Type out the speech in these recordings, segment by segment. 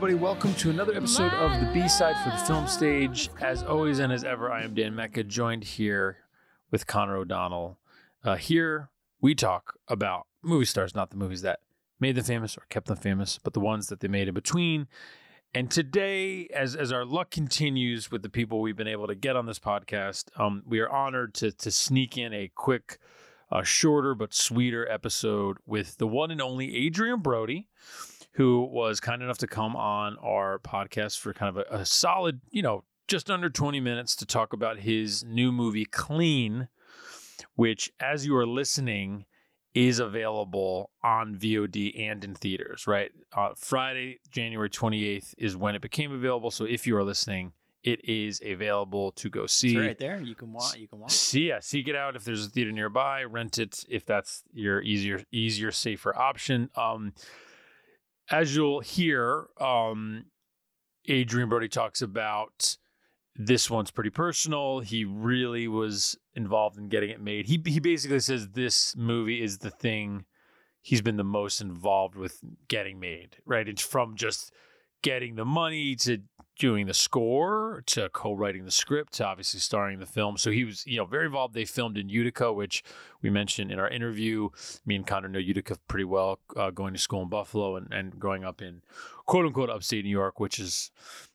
Everybody. Welcome to another episode of the B side for the film stage. As always and as ever, I am Dan Mecca, joined here with Connor O'Donnell. Uh, here we talk about movie stars, not the movies that made them famous or kept them famous, but the ones that they made in between. And today, as as our luck continues with the people we've been able to get on this podcast, um, we are honored to to sneak in a quick, uh, shorter but sweeter episode with the one and only Adrien Brody who was kind enough to come on our podcast for kind of a, a, solid, you know, just under 20 minutes to talk about his new movie, Clean, which, as you are listening, is available on VOD and in theaters, right? Uh, Friday, January 28th is when it became available. So if you are listening, it is available to go see. It's right there. You can watch. You can watch. See, yeah, seek it out if there's a theater nearby. Rent it if that's your easier, easier, safer option. Um, as you'll hear, um, Adrien Brody talks about this one's pretty personal. He really was involved in getting it made. He he basically says this movie is the thing he's been the most involved with getting made. Right? It's from just getting the money to doing the score to co-writing the script to obviously starring the film. So he was, you know, very involved. They filmed in Utica, which we mentioned in our interview. Me and Connor know Utica pretty well, uh, going to school in Buffalo and, and growing up in quote unquote upstate New York, which is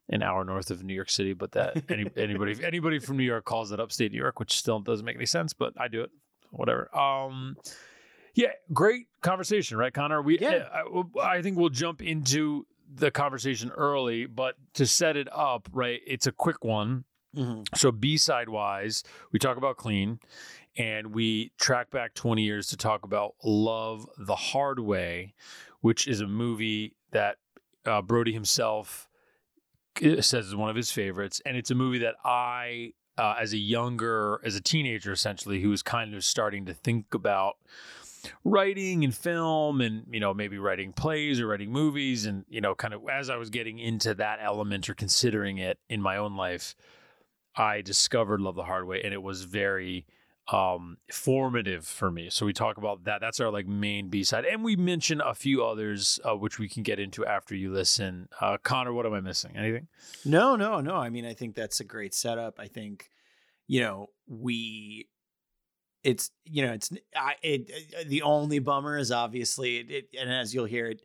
an hour north of New York City. But that any, anybody anybody from New York calls it upstate New York, which still doesn't make any sense, but I do it. Whatever. Um, yeah, great conversation, right, Connor? We yeah. I, I think we'll jump into the conversation early, but to set it up, right, it's a quick one. Mm-hmm. So B side wise, we talk about clean and we track back 20 years to talk about Love the Hard Way, which is a movie that uh, Brody himself uh, says is one of his favorites. And it's a movie that I, uh, as a younger, as a teenager essentially, who was kind of starting to think about writing and film and you know maybe writing plays or writing movies and you know kind of as I was getting into that element or considering it in my own life I discovered Love the Hard Way and it was very um formative for me. So we talk about that. That's our like main b-side. And we mention a few others uh, which we can get into after you listen. Uh connor what am i missing? Anything? No no no. I mean i think that's a great setup. I think you know we it's you know it's I, it, it, uh, the only bummer is obviously it, it, and as you'll hear it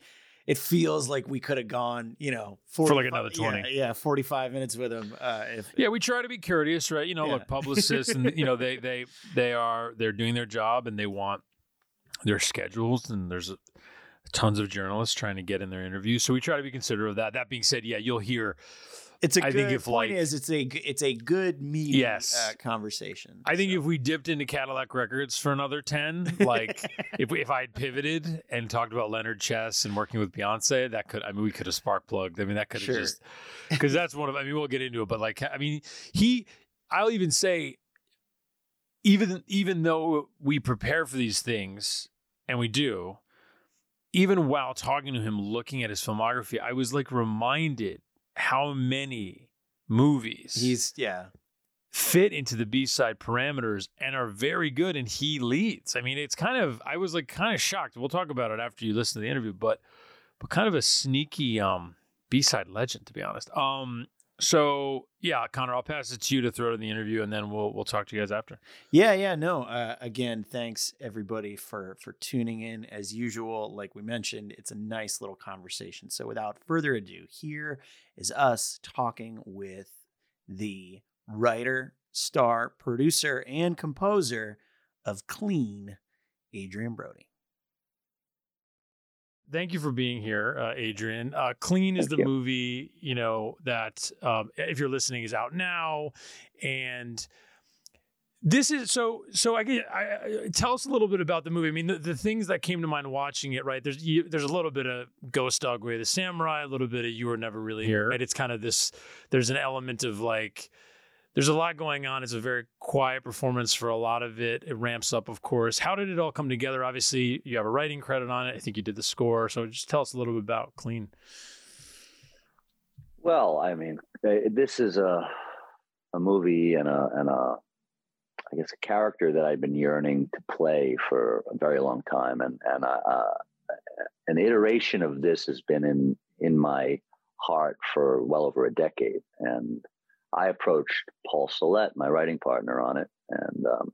it feels like we could have gone you know for like another 20 yeah, yeah 45 minutes with him uh, if, yeah we try to be courteous right? You know yeah. look publicists and you know they they they are they're doing their job and they want their schedules and there's a, tons of journalists trying to get in their interviews so we try to be considerate of that. That being said yeah you'll hear it's a I good think if point like, is it's a it's a good meeting yes. Uh, conversation. I think so. if we dipped into Cadillac Records for another 10, like if we, if I had pivoted and talked about Leonard Chess and working with Beyonce, that could I mean we could have spark plugged. I mean that could have sure. just cuz that's one of I mean we'll get into it but like I mean he I'll even say even even though we prepare for these things and we do even while talking to him looking at his filmography I was like reminded how many movies he's yeah fit into the B side parameters and are very good and he leads. I mean, it's kind of I was like kind of shocked. We'll talk about it after you listen to the interview, but but kind of a sneaky um B side legend to be honest. Um so yeah, Connor, I'll pass it to you to throw in the interview, and then we'll we'll talk to you guys after. Yeah, yeah, no. Uh, again, thanks everybody for for tuning in. As usual, like we mentioned, it's a nice little conversation. So without further ado, here is us talking with the writer, star, producer, and composer of Clean, Adrien Brody thank you for being here, uh, Adrien. Uh, Clean is thank the you. movie, you know, that um, if you're listening is out now, and this is so. So I, I, I tell us a little bit about the movie. I mean, the, the things that came to mind watching it. Right there's you, there's a little bit of Ghost Dog Way the Samurai, a little bit of You Were Never Really Here. Right? It's kind of this. There's an element of like there's a lot going on. It's a very quiet performance for a lot of it. It ramps up, of course. How did it all come together? Obviously, you have a writing credit on it. I think you did the score. So just tell us a little bit about Clean. Well, I mean, eh, this is a a movie and a and a I guess a character that I've been yearning to play for a very long time, and and uh, an iteration of this has been in in my heart for well over a decade. And I approached Paul Solet, my writing partner, on it, and um,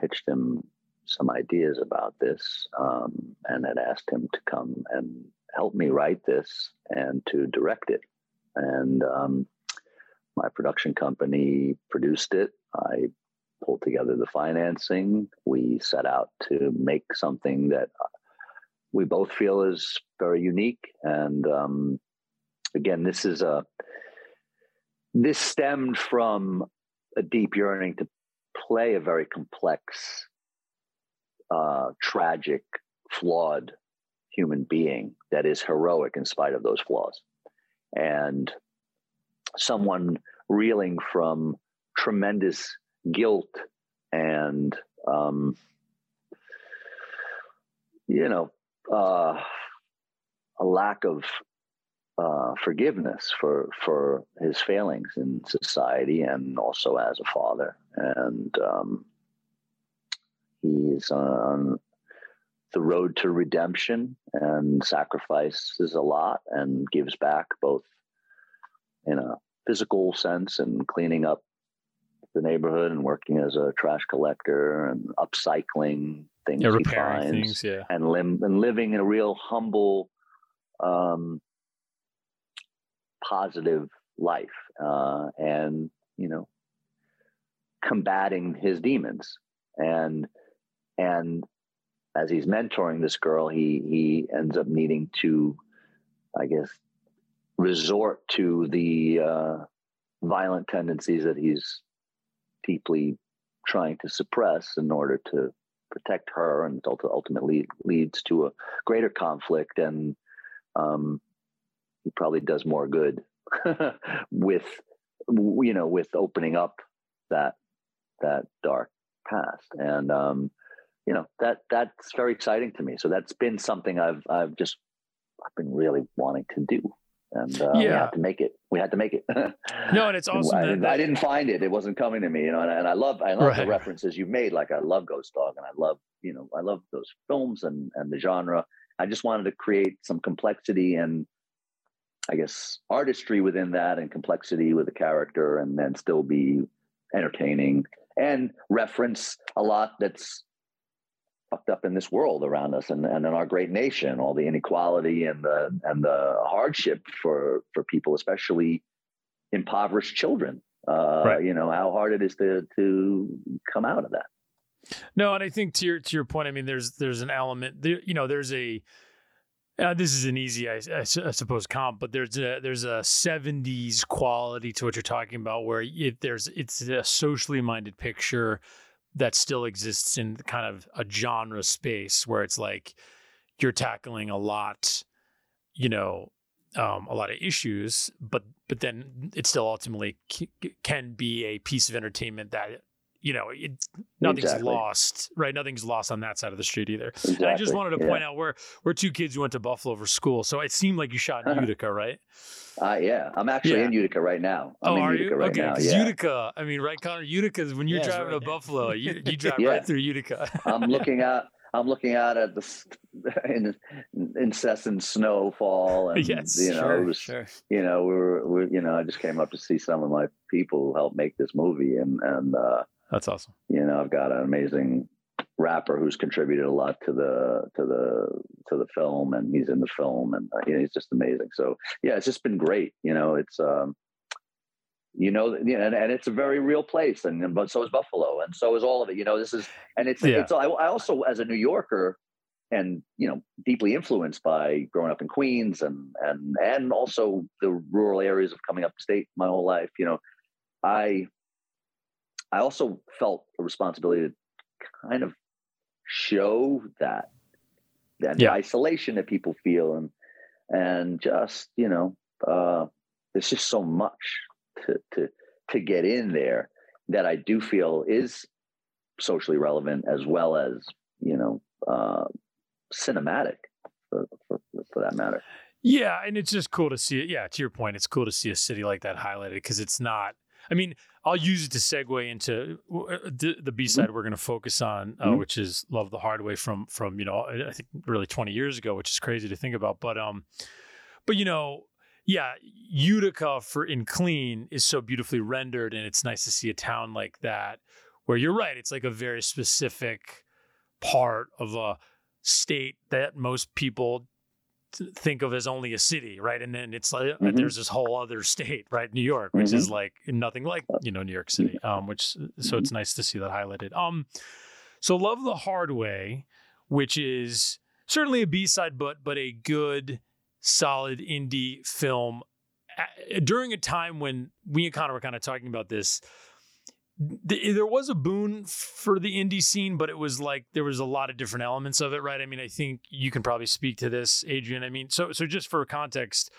pitched him some ideas about this, um, and had asked him to come and help me write this and to direct it. And um, my production company produced it. I pulled together the financing. We set out to make something that we both feel is very unique. And um, again, this is a this stemmed from a deep yearning to play a very complex, uh, tragic, flawed human being that is heroic in spite of those flaws. And someone reeling from tremendous guilt and, um, you know, uh, a lack of uh, forgiveness for for his failings in society and also as a father. And um, he's on the road to redemption and sacrifices a lot and gives back both in a physical sense and cleaning up the neighborhood and working as a trash collector and upcycling things yeah, he finds things, yeah. and, lim- and living in a real humble um, positive life uh, and you know combating his demons. And and as he's mentoring this girl he he ends up needing to i guess resort to the uh, violent tendencies that he's deeply trying to suppress in order to protect her and ultimately leads to a greater conflict and um, he probably does more good with you know with opening up that that dark past and um you know that that's very exciting to me so that's been something i've i've just i've been really wanting to do and uh, yeah. we had to make it. We had to make it. no, and it's awesome. I, didn't, I, didn't find it. It wasn't coming to me, you know. And, and I love, I love right. the references you've made. Like I love Ghost Dog, and I love, you know, I love those films and and the genre. I just wanted to create some complexity and I guess, artistry within that and complexity with the character, and then still be entertaining and reference a lot that's fucked up in this world around us and, and in our great nation, all the inequality and the and the hardship for for people, especially impoverished children. Uh, right. You know how hard it is to to come out of that. No, and I think to your to your point, I mean, there's there's an element there. You know, there's a uh, this is an easy, I, I, suppose, comp, but there's a there's a '70s quality to what you're talking about, where it, there's it's a socially minded picture that still exists in kind of a genre space where it's like you're tackling a lot, you know, um, a lot of issues, but but then it still ultimately c- can be a piece of entertainment that you know, it, nothing's exactly. lost, right? Nothing's lost on that side of the street either. Exactly. And I just wanted to point out where we're two kids who went to Buffalo for school, so it seemed like you shot in Utica, right? Uh, yeah, I'm actually yeah. in Utica right now. I'm oh, are Utica you? Right okay, because yeah. Utica, I mean, right, Connor? Utica is when you're yeah, driving right to there. Buffalo, you, you drive right through Utica. I'm looking at. I'm looking out at the in, incessant snowfall, and yes, you know, sure, was, sure. you know, we were, we, you know, I just came up to see some of my people who helped make this movie, and and uh, that's awesome. You know, I've got an amazing rapper who's contributed a lot to the to the to the film, and he's in the film, and you know, he's just amazing. So yeah, it's just been great. You know, it's um, you know, you know and, and it's a very real place, and but so is Buffalo, and so is all of it. You know, this is and it's yeah. it's I, I also as a New Yorker and you know deeply influenced by growing up in Queens and and and also the rural areas of coming up state my whole life. You know, I I also felt a responsibility to kind of show that that yeah. isolation that people feel and and just you know uh, there's just so much to to to get in there that I do feel is socially relevant as well as you know uh, cinematic for, for, for that matter. Yeah, and it's just cool to see it. Yeah, to your point, it's cool to see a city like that highlighted because it's not I mean, I'll use it to segue into uh, the, the B side mm-hmm. we're going to focus on, uh, mm-hmm. which is "Love the Hard Way" from from you know I think really 20 years ago, which is crazy to think about. But um, but you know, yeah, Utica for in clean is so beautifully rendered, and it's nice to see a town like that where you're right. It's like a very specific part of a state that most people think of as only a city, right? And then it's like mm-hmm. there's this whole other state, right? New York, which mm-hmm. is like nothing like you know New York City. Um, which so mm-hmm. it's nice to see that highlighted. Um, so love the hard way, which is certainly a B side, but but a good, solid indie film during a time when we and Connor were kind of talking about this there was a boon for the indie scene, but it was like there was a lot of different elements of it, right? I mean, I think you can probably speak to this, Adrien. I mean, so so just for context,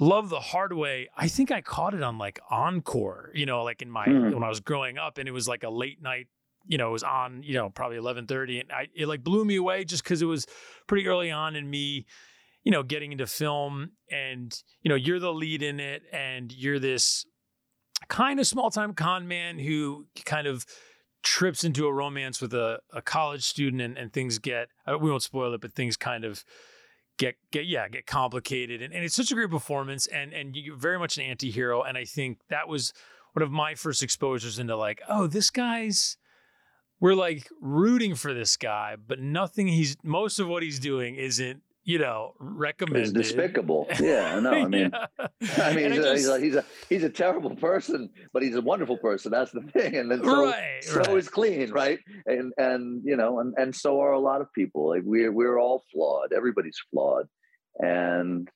love the hard way. I think I caught it on like Encore, you know, like in my mm. when I was growing up, and it was like a late night. You know, it was on, you know, probably eleven thirty, and I it like blew me away just because it was pretty early on in me, you know, getting into film, and you know, you're the lead in it, and you're this kind of small time con man who kind of trips into a romance with a, a college student and, and things get uh, we won't spoil it but things kind of get get yeah get complicated. And, and it's such a great performance and and you're very much an anti-hero. And i think that was one of my first exposures into like oh this guy's we're like rooting for this guy but nothing he's most of what he's doing isn't you know, recommended. It's despicable. Yeah, I know. I mean, yeah. I mean, he's, just, a, he's, a, he's, a, he's a terrible person, but he's a wonderful person. That's the thing. And then so right, so right. is clean, right? And and you know, and and so are a lot of people. Like we're we're all flawed. Everybody's flawed, and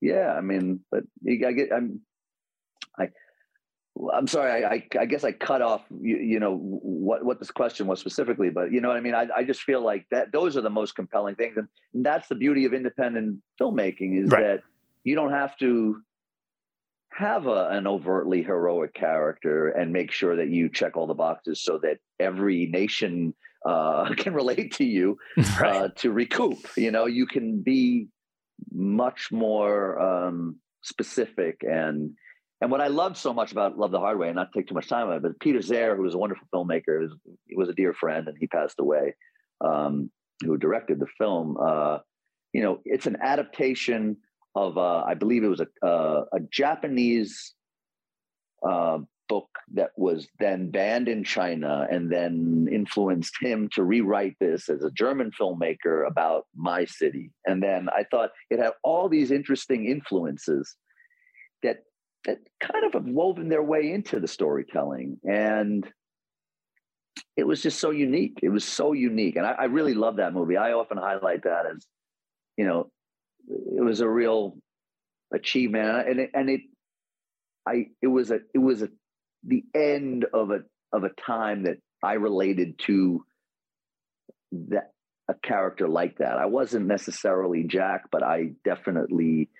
yeah, I mean, but I get I'm I I'm sorry. I, I, I, guess I cut off, you, you, know, what, what this question was specifically, but you know what I mean? I, I just feel like that those are the most compelling things. And, and that's the beauty of independent filmmaking is right. that you don't have to have a, an overtly heroic character and make sure that you check all the boxes so that every nation uh, can relate to you right. uh, to recoup. You know, you can be much more um, specific and and what I loved so much about Love the Hard Way, and not take too much time on it, but Peter Sehr, who was a wonderful filmmaker, was, was a dear friend, and he passed away, um, who directed the film. Uh, you know, it's an adaptation of, uh, I believe it was a, uh, a Japanese uh, book that was then banned in China and then influenced him to rewrite this as a German filmmaker about my city. And then I thought it had all these interesting influences that that kind of have woven their way into the storytelling. And it was just so unique. It was so unique. And I, I really love that movie. I often highlight that as, you know, it was a real achievement. And it, and it, I, it was a, it was a, the end of a, of a time that I related to that a character like that. I wasn't necessarily Jack, but I definitely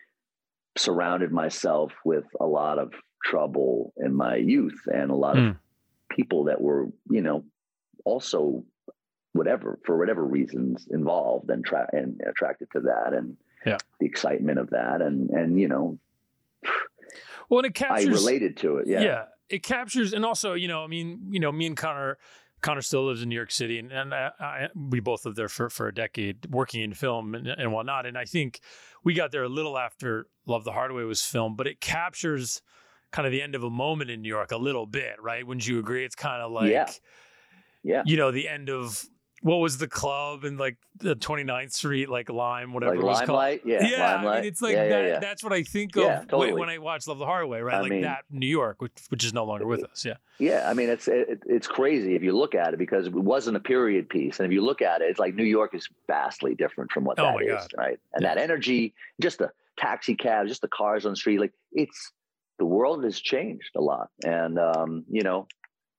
surrounded myself with a lot of trouble in my youth and a lot mm. of hmm. people that were, you know, also whatever for whatever reasons involved and tra- and attracted to that and yeah. the excitement of that and and you know well and it captures I related to it yeah yeah it captures and also you know I mean you know me and Connor Connor still lives in New York City, and, and I, I, we both lived there for, for a decade, working in film and, and whatnot. And I think we got there a little after Love the Hard Way was filmed, but it captures kind of the end of a moment in New York a little bit, right? Wouldn't you agree? It's kind of like, yeah. yeah, you know, the end of what was the club and like the 29th Street, like Lime, whatever like it was Limelight? called. Yeah, yeah. Limelight. I mean, it's like yeah, that. Yeah, that's what I think of totally. when, I watch Love the Hard Way, right? I like mean, that New York, which, which is no longer with us. Yeah. Yeah, I mean, it's it, it's crazy if you look at it because it wasn't a period piece, and if you look at it, it's like New York is vastly different from what oh that is, God. right? And that energy, just the taxi cabs, just the cars on the street, like it's the world has changed a lot, and um, you know,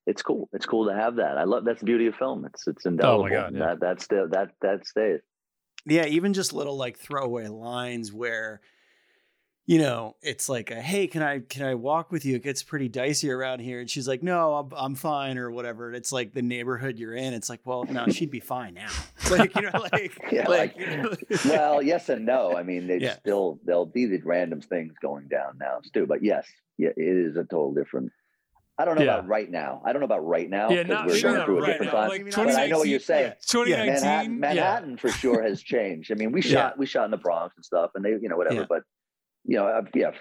it's cool. It's cool to have that. I love that's the beauty of film. It's it's indelible. Oh my God, yeah. That that's the that that stays. Yeah, even just little like throwaway lines where you know, it's like, a, hey, can I can I walk with you? It gets pretty dicey around here, and she's like, no, I'm, I'm fine or whatever. And it's like the neighborhood you're in. It's like, well, no, she'd be fine now. like you know, like yeah, like, like you know. well, yes and no. I mean, they yeah. still there'll be the random things going down now too. But yes, yeah, it is a total different I don't know yeah. about right now. I don't know about right now because yeah, we're going through a right different now. time. Like, but I know what you're saying. 2019, Manhattan, Manhattan yeah. for sure has changed. I mean, we shot we shot in the Bronx and stuff, and they, you know, whatever. But you know, I, yeah,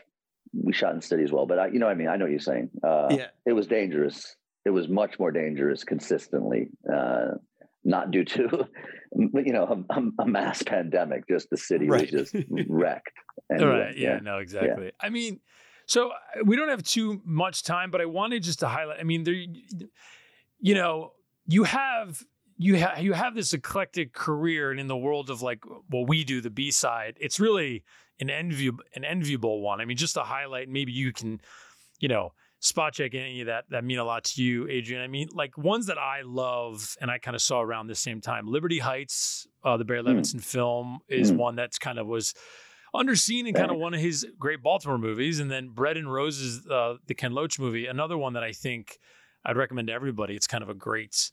we shot in city as well, but I, you know, what I mean, I know what you're saying. Uh, yeah, it was dangerous. It was much more dangerous consistently, uh, not due to, you know, a, a, mass pandemic. Just the city right. was just wrecked. Anyway, right. Yeah, yeah. No. Exactly. Yeah. I mean, so uh, we don't have too much time, but I wanted just to highlight. I mean, there, you know, you have you have you have this eclectic career, and in the world of like what we do, the B side, it's really an enviable an enviable one. I mean, just to highlight, maybe you can, you know, spot check any of that that mean a lot to you, Adrien. I mean, like ones that I love and I kind of saw around the same time. Liberty Heights, uh, the Barry hmm. Levinson mm. film, is mm. one that's kind of was underseen in kind of one of his great Baltimore movies, and then Bread and Roses, uh, the Ken Loach movie, another one that I think I'd recommend to everybody. It's kind of a great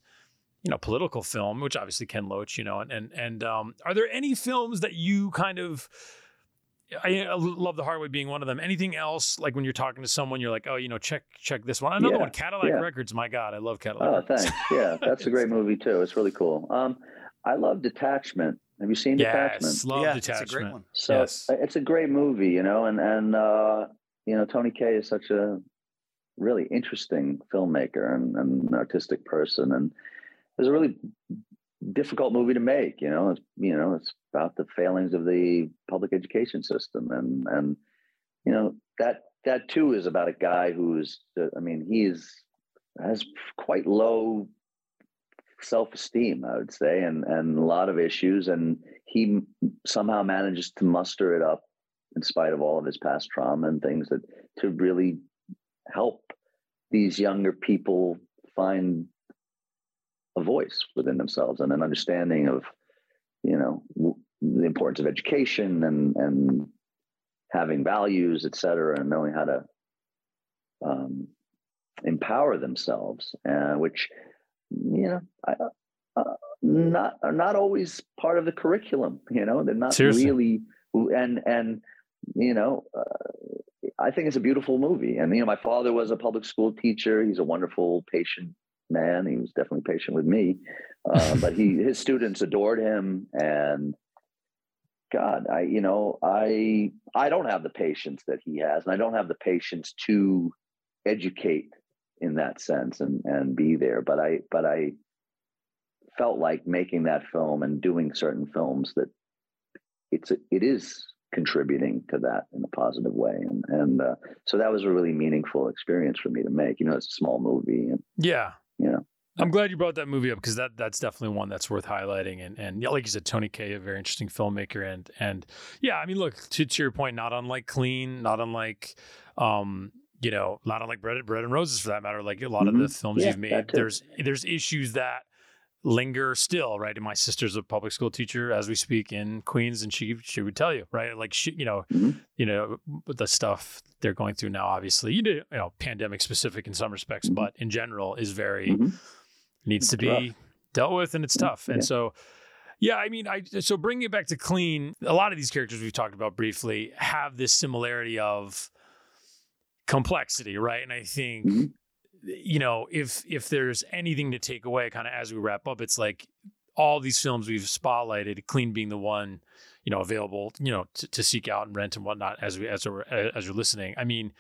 you know political film which obviously ken loach you know and and, and um, are there any films that you kind of I love the hard way being one of them. Anything else like when you're talking to someone, you're like, oh, you know, check check this one. Another yeah, one, Cadillac yeah. Records. My God, I love Cadillac. Oh, thanks. Yeah, that's a great movie too. It's really cool. Um, I love Detachment. Have you seen yes, Detachment? Love yeah, Detachment. It's a great one. So yes. it's a great movie, you know, and and uh, you know Tony Kaye is such a really interesting filmmaker and, and an artistic person, and it was a really difficult movie to make. You know, it's you know it's about the failings of the public education system, and and you know that that too is about a guy who's I mean he's has quite low self-esteem i would say and and a lot of issues and he somehow manages to muster it up in spite of all of his past trauma and things that to really help these younger people find a voice within themselves and an understanding of you know the importance of education and and having values et cetera and knowing how to um, empower themselves uh, which you know I, uh, not are not always part of the curriculum you know they're not Seriously. really and and you know uh, i think it's a beautiful movie and you know my father was a public school teacher he's a wonderful patient man. He was definitely patient with me, uh, but he his students adored him. And God, I you know I I don't have the patience that he has, and I don't have the patience to educate in that sense and and be there. But I but I felt like making that film and doing certain films that it's it is contributing to that in a positive way and and uh, so that was a really meaningful experience for me to make you know it's a small movie and yeah you know. I'm glad you brought that movie up because that that's definitely one that's worth highlighting. And and yeah, like you said, Tony Kaye, a very interesting filmmaker, and and yeah, I mean, look to to your point, not unlike Clean, not unlike, um, you know, not unlike Bread, Bread and Roses for that matter. Like a lot mm-hmm. of the films yeah, you've made, there's there's issues that linger still, right? And my sister's a public school teacher as we speak in Queens, and she she would tell you, right? Like she, you know, mm-hmm. you know, the stuff they're going through now, obviously, you know, you know pandemic specific in some respects, mm-hmm. but in general is very mm-hmm. needs to be rough. dealt with, and it's tough. And so, yeah, I mean, I so bringing it back to clean, a lot of these characters we've talked about briefly have this similarity of complexity, right? And I think. Mm-hmm. You know, if if there's anything to take away, kind of as we wrap up, it's like all these films we've spotlighted, Clean being the one you know available you know to, to seek out and rent and whatnot as we as we're, as you're listening. I mean.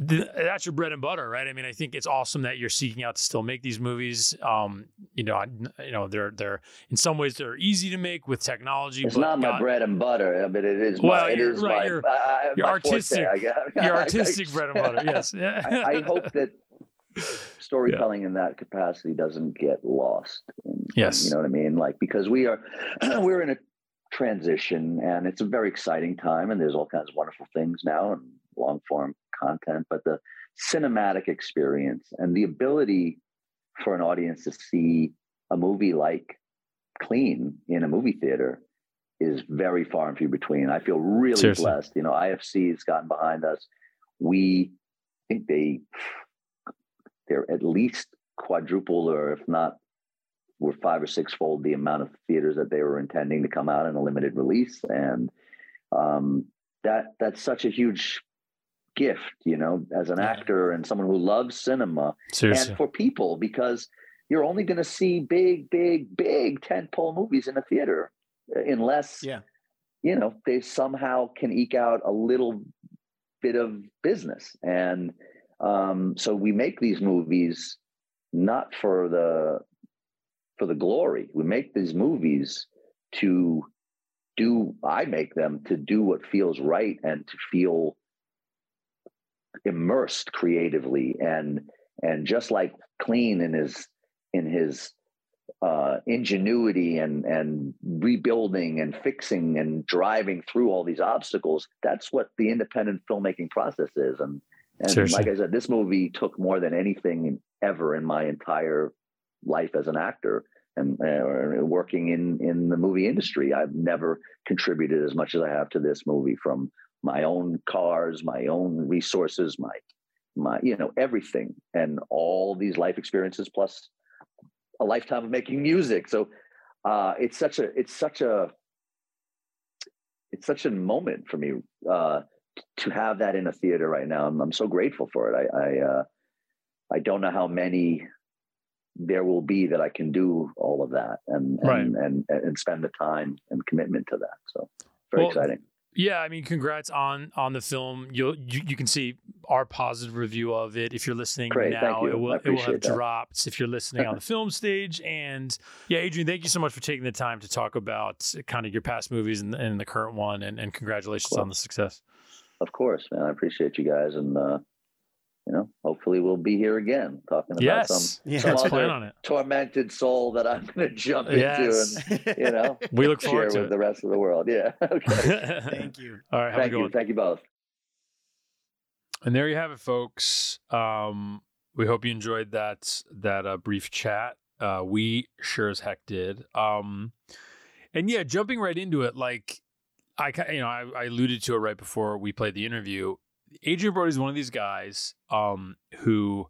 That's your bread and butter, right? I mean, I think it's awesome that you're seeking out to still make these movies. Um, you know, you know, they're they're in some ways they're easy to make with technology. It's not my God, bread and butter, I mean, it is. Well, my, it is right, my, your, your artistic, your artistic bread and butter. Yes, I, I hope that storytelling yeah. in that capacity doesn't get lost. In, yes, you know what I mean. Like because we are we're in a transition and it's a very exciting time and there's all kinds of wonderful things now and long form content but the cinematic experience and the ability for an audience to see a movie like clean in a movie theater is very far and few between. I feel really Seriously. blessed. You know ifc has gotten behind us. We think they they're at least quadruple or if not were five or six fold the amount of theaters that they were intending to come out in a limited release, and um, that that's such a huge gift, you know, as an actor and someone who loves cinema, Seriously. and for people because you're only going to see big, big, big tentpole movies in a theater, uh, unless yeah you know, they somehow can eke out a little bit of business. And um, so we make these movies not for the for the glory. We make these movies to do I make them to do what feels right and to feel immersed creatively and and just like clean in his in his uh, ingenuity and and rebuilding and fixing and driving through all these obstacles. That's what the independent filmmaking process is. And and Seriously. like I said, this movie took more than anything ever in my entire life as an actor and uh, working in in the movie industry. I've never contributed as much as I have to this movie from my own cars, my own resources, my my you know everything, and all these life experiences plus a lifetime of making music. So uh, it's such a it's such a it's such a moment for me uh, to have that in a theater right now. I'm, I'm so grateful for it. I I, uh, I don't know how many there will be that I can do all of that and and, right. and, and, spend the time and commitment to that. So very well, exciting. Yeah, I mean, congrats on on the film. You'll, you you can see our positive review of it if you're listening Great, now. It will it will have that. dropped if you're listening on the film stage. And yeah, Adrien, thank you so much for taking the time to talk about kind of your past movies and, and the current one. And, and congratulations on the success. Of course, man. I appreciate you guys and. uh you know, hopefully we'll be here again talking about yes. some, yeah, some other tormented soul that I'm going to jump yes. into and, you know, we look forward to with it. the rest of the world. Yeah. Okay. Thank you. All right. Thank you. One. Thank you both. And there you have it, folks. Um, we hope you enjoyed that, that uh, brief chat. Uh, we sure as heck did. Um, and yeah, jumping right into it, like I, you know, I, I alluded to it right before we played the interview Adrien Brody is one of these guys um, who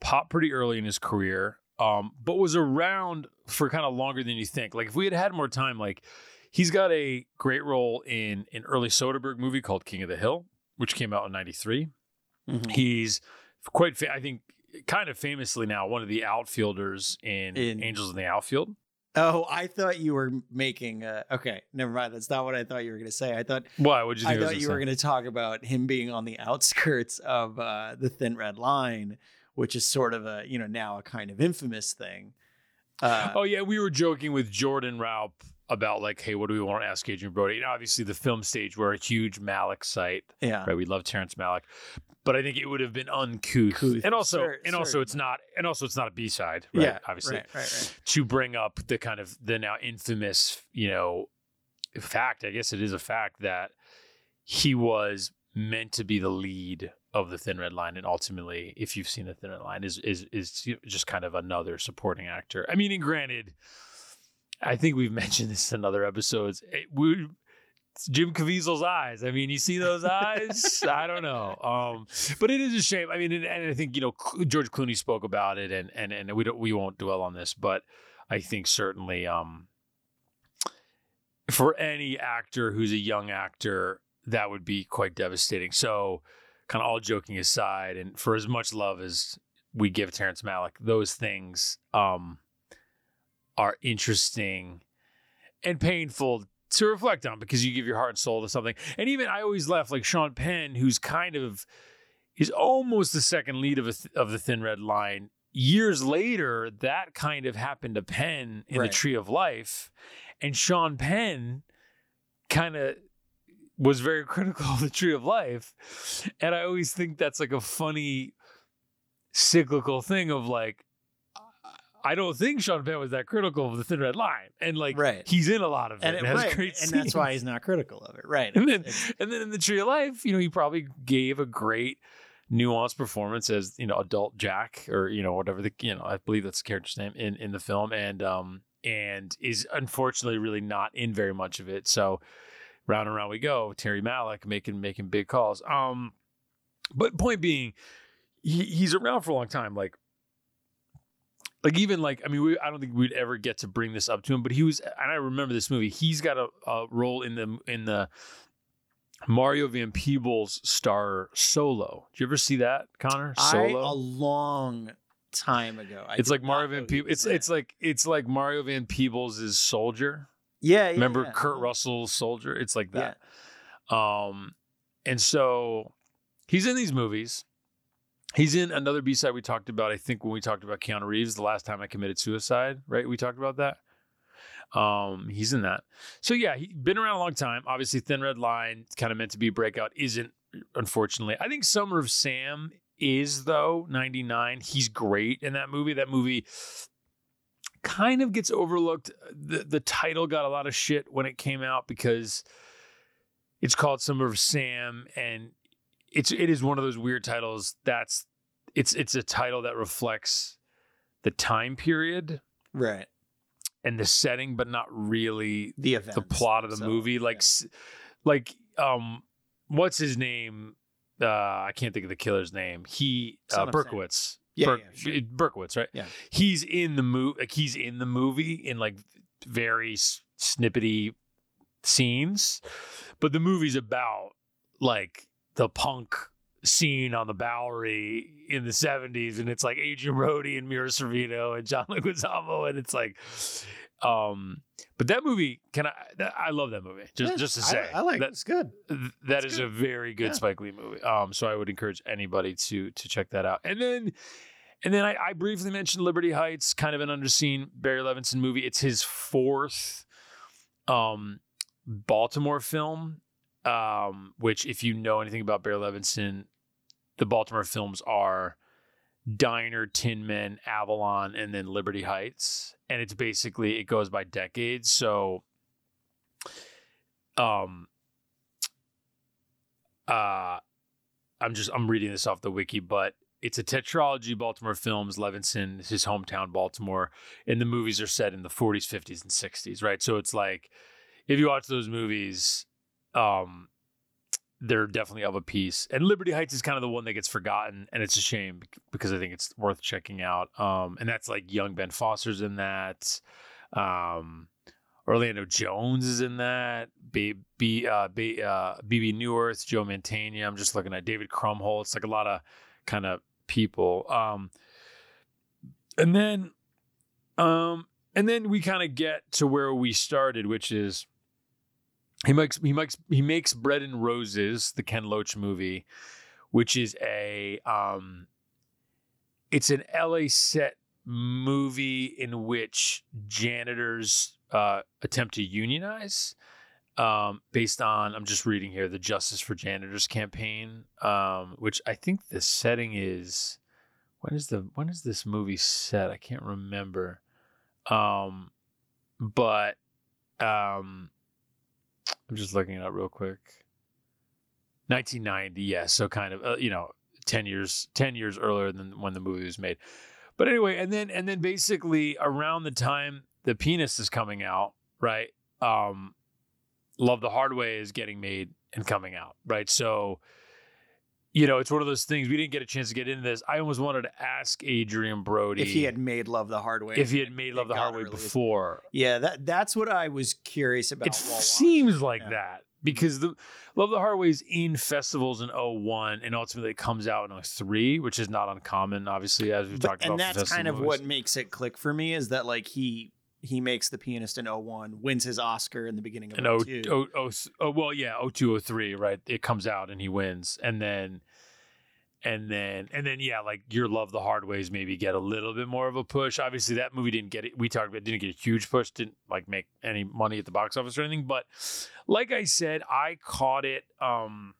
popped pretty early in his career, um, but was around for kind of longer than you think. Like if we had had more time, like he's got a great role in an early Soderbergh movie called King of the Hill, which came out in '93. Mm-hmm. He's quite, fa- I think, kind of famously now one of the outfielders in, in Angels in the Outfield. Oh, I thought you were making. Uh, okay, never mind. That's not what I thought you were going to say. I thought. Why? What you? I, I thought you were going to talk about him being on the outskirts of uh, the Thin Red Line, which is sort of a you know now a kind of infamous thing. Uh, oh yeah, we were joking with Jordan Raup about like, hey, what do we want to ask Adrien Brody? And obviously, the film stage, we're a huge Malick site. Yeah, right. We love Terrence Malick, but I think it would have been uncouth, Couth. and also, sure, and sure. also, it's not, and also, it's not a B side, right? Yeah, obviously, right, right, right. to bring up the kind of the now infamous, you know, fact. I guess it is a fact that he was meant to be the lead of the Thin Red Line, and ultimately, if you've seen the Thin Red Line, is is is just kind of another supporting actor. I mean, and granted. I think we've mentioned this in other episodes. It, we, Jim Caviezel's eyes. I mean, you see those eyes? I don't know. Um, but it is a shame. I mean, and, and, I think you know George Clooney spoke about it, and and and we don't we won't dwell on this, but I think certainly um, for any actor who's a young actor, that would be quite devastating. So, kind of all joking aside, and for as much love as we give Terrence Malick, those things um, are interesting and painful to reflect on because you give your heart and soul to something. And even I always laugh like Sean Penn, who's kind of is almost the second lead of a th- of the Thin Red Line. Years later, that kind of happened to Penn in right. the Tree of Life, and Sean Penn kind of was very critical of the Tree of Life, and I always think that's like a funny cyclical thing of like I don't think Sean Penn was that critical of the Thin Red Line, and like, right. he's in a lot of it. And, it, right. great and that's why he's not critical of it, right? And then, and then in the Tree of Life, you know, he probably gave a great nuanced performance as you know adult Jack or you know whatever the you know I believe that's the character's name in in the film, and um and is unfortunately really not in very much of it. So round and round we go. Terry Malick making making big calls. Um, but point being, he, he's around for a long time. Like like even like I mean we, I don't think we'd ever get to bring this up to him, but he was and I remember this movie. He's got a, a role in the in the Mario Van Peebles star Solo. Did you ever see that, Connor? Solo. I, a long time ago. I it's like Mario Van Peebles. It's it's like it's like Mario Van Peebles' soldier. Yeah, yeah. Remember yeah. Kurt Uh-huh. Soldier? It's like Yeah. that. Um, and so he's in these movies. He's in another B side we talked about. I think when we talked about Keanu Reeves the last time I committed suicide, right? We talked about that. Um, he's in that. So yeah, he's been around a long time. Obviously, Thin Red Line, kind of meant to be a breakout, isn't unfortunately. I think Summer of Sam is though 99. He's great in that movie. That movie kind of gets overlooked. The the title got a lot of shit when it came out because it's called Summer of Sam and it's it is one of those weird titles that's it's it's a title that reflects the time period Right. and the setting but not really The event. the plot of the movie like s like um what's his name uh i can't think of the killer's name he uh, Son of Sam. berkowitz Yeah, Berk- yeah, sure. berkowitz right Yeah. he's in the movie like he's in the movie in like very snippety scenes but the movie's about like the punk scene on the Bowery in the 70s and it's like Adrien Brody and Mira Sorvino and John Leguizamo and it's like um but that movie can I I love that movie just Yeah, just to say I, like it. that It's good. th- that It's is good. a very good Yeah. Spike Lee movie. Um, so I would encourage anybody to to check that out. And then, and then I, I briefly mentioned Liberty Heights, kind of an underseen Barry Levinson movie. It's his fourth um, Baltimore film. Um, which, if you know anything about Barry Levinson, the Baltimore films are Diner, Tin Men, Avalon, and then Liberty Heights. And it's basically it goes by decades. So um uh I'm just I'm reading this off the wiki, but it's a tetralogy Baltimore films, Levinson, his hometown Baltimore, and the movies are set in the 40s, 50s, and 60s, right? So it's like if you watch those movies, um they're definitely of a piece. And Liberty Heights is kind of the one that gets forgotten, and it's a shame because I think it's worth checking out. Um, and that's like young Ben Foster's in that. Um, Orlando Jones is in that. B, B, uh, B, uh, Bebe Neuwirth, Joe Mantegna. I'm just looking at David Krumholtz. Like a lot of kind of people. Um, and then, um, and then we kind of get to where we started, which is he makes he makes he makes Bread and Roses, the Ken Loach movie, which is a um, it's an LA set movie in which janitors uh, attempt to unionize um, based on I'm just reading here the Justice for Janitors campaign, um, which I think the setting is when is the when is this movie set? I can't remember, um, but um, I'm just looking it up real quick. 1990, yes, so kind of uh, you know 10 years 10 years earlier than when the movie was made. But anyway, and then and then basically around the time the Pianist is coming out, right? Um Love the Hard Way is getting made and coming out, right? So you know, it's one of those things we didn't get a chance to get into this. I almost wanted to ask Adrien Brody If he had made Love the Hard Way. if he had made Love the Hard Way before. Yeah, that that's what I was curious about. It watching. seems like Yeah. that because the Love the Hard Way is in festivals in 01 and ultimately it comes out in 03, which is not uncommon, obviously, as we've But- talked about. and that's kind of movies. what makes it click for me is that like he he makes the pianist in 01 wins his oscar in the beginning of And oh, 02 oh, oh, oh, well, yeah, 02, 03, right? It comes out and he wins. And then, and then, and then, yeah, like your Love the Hard Ways maybe get a little bit more of a push. Obviously, that movie didn't get it. We talked about it, didn't get a huge push, didn't like make any money at the box office or anything. But like I said, I caught it um,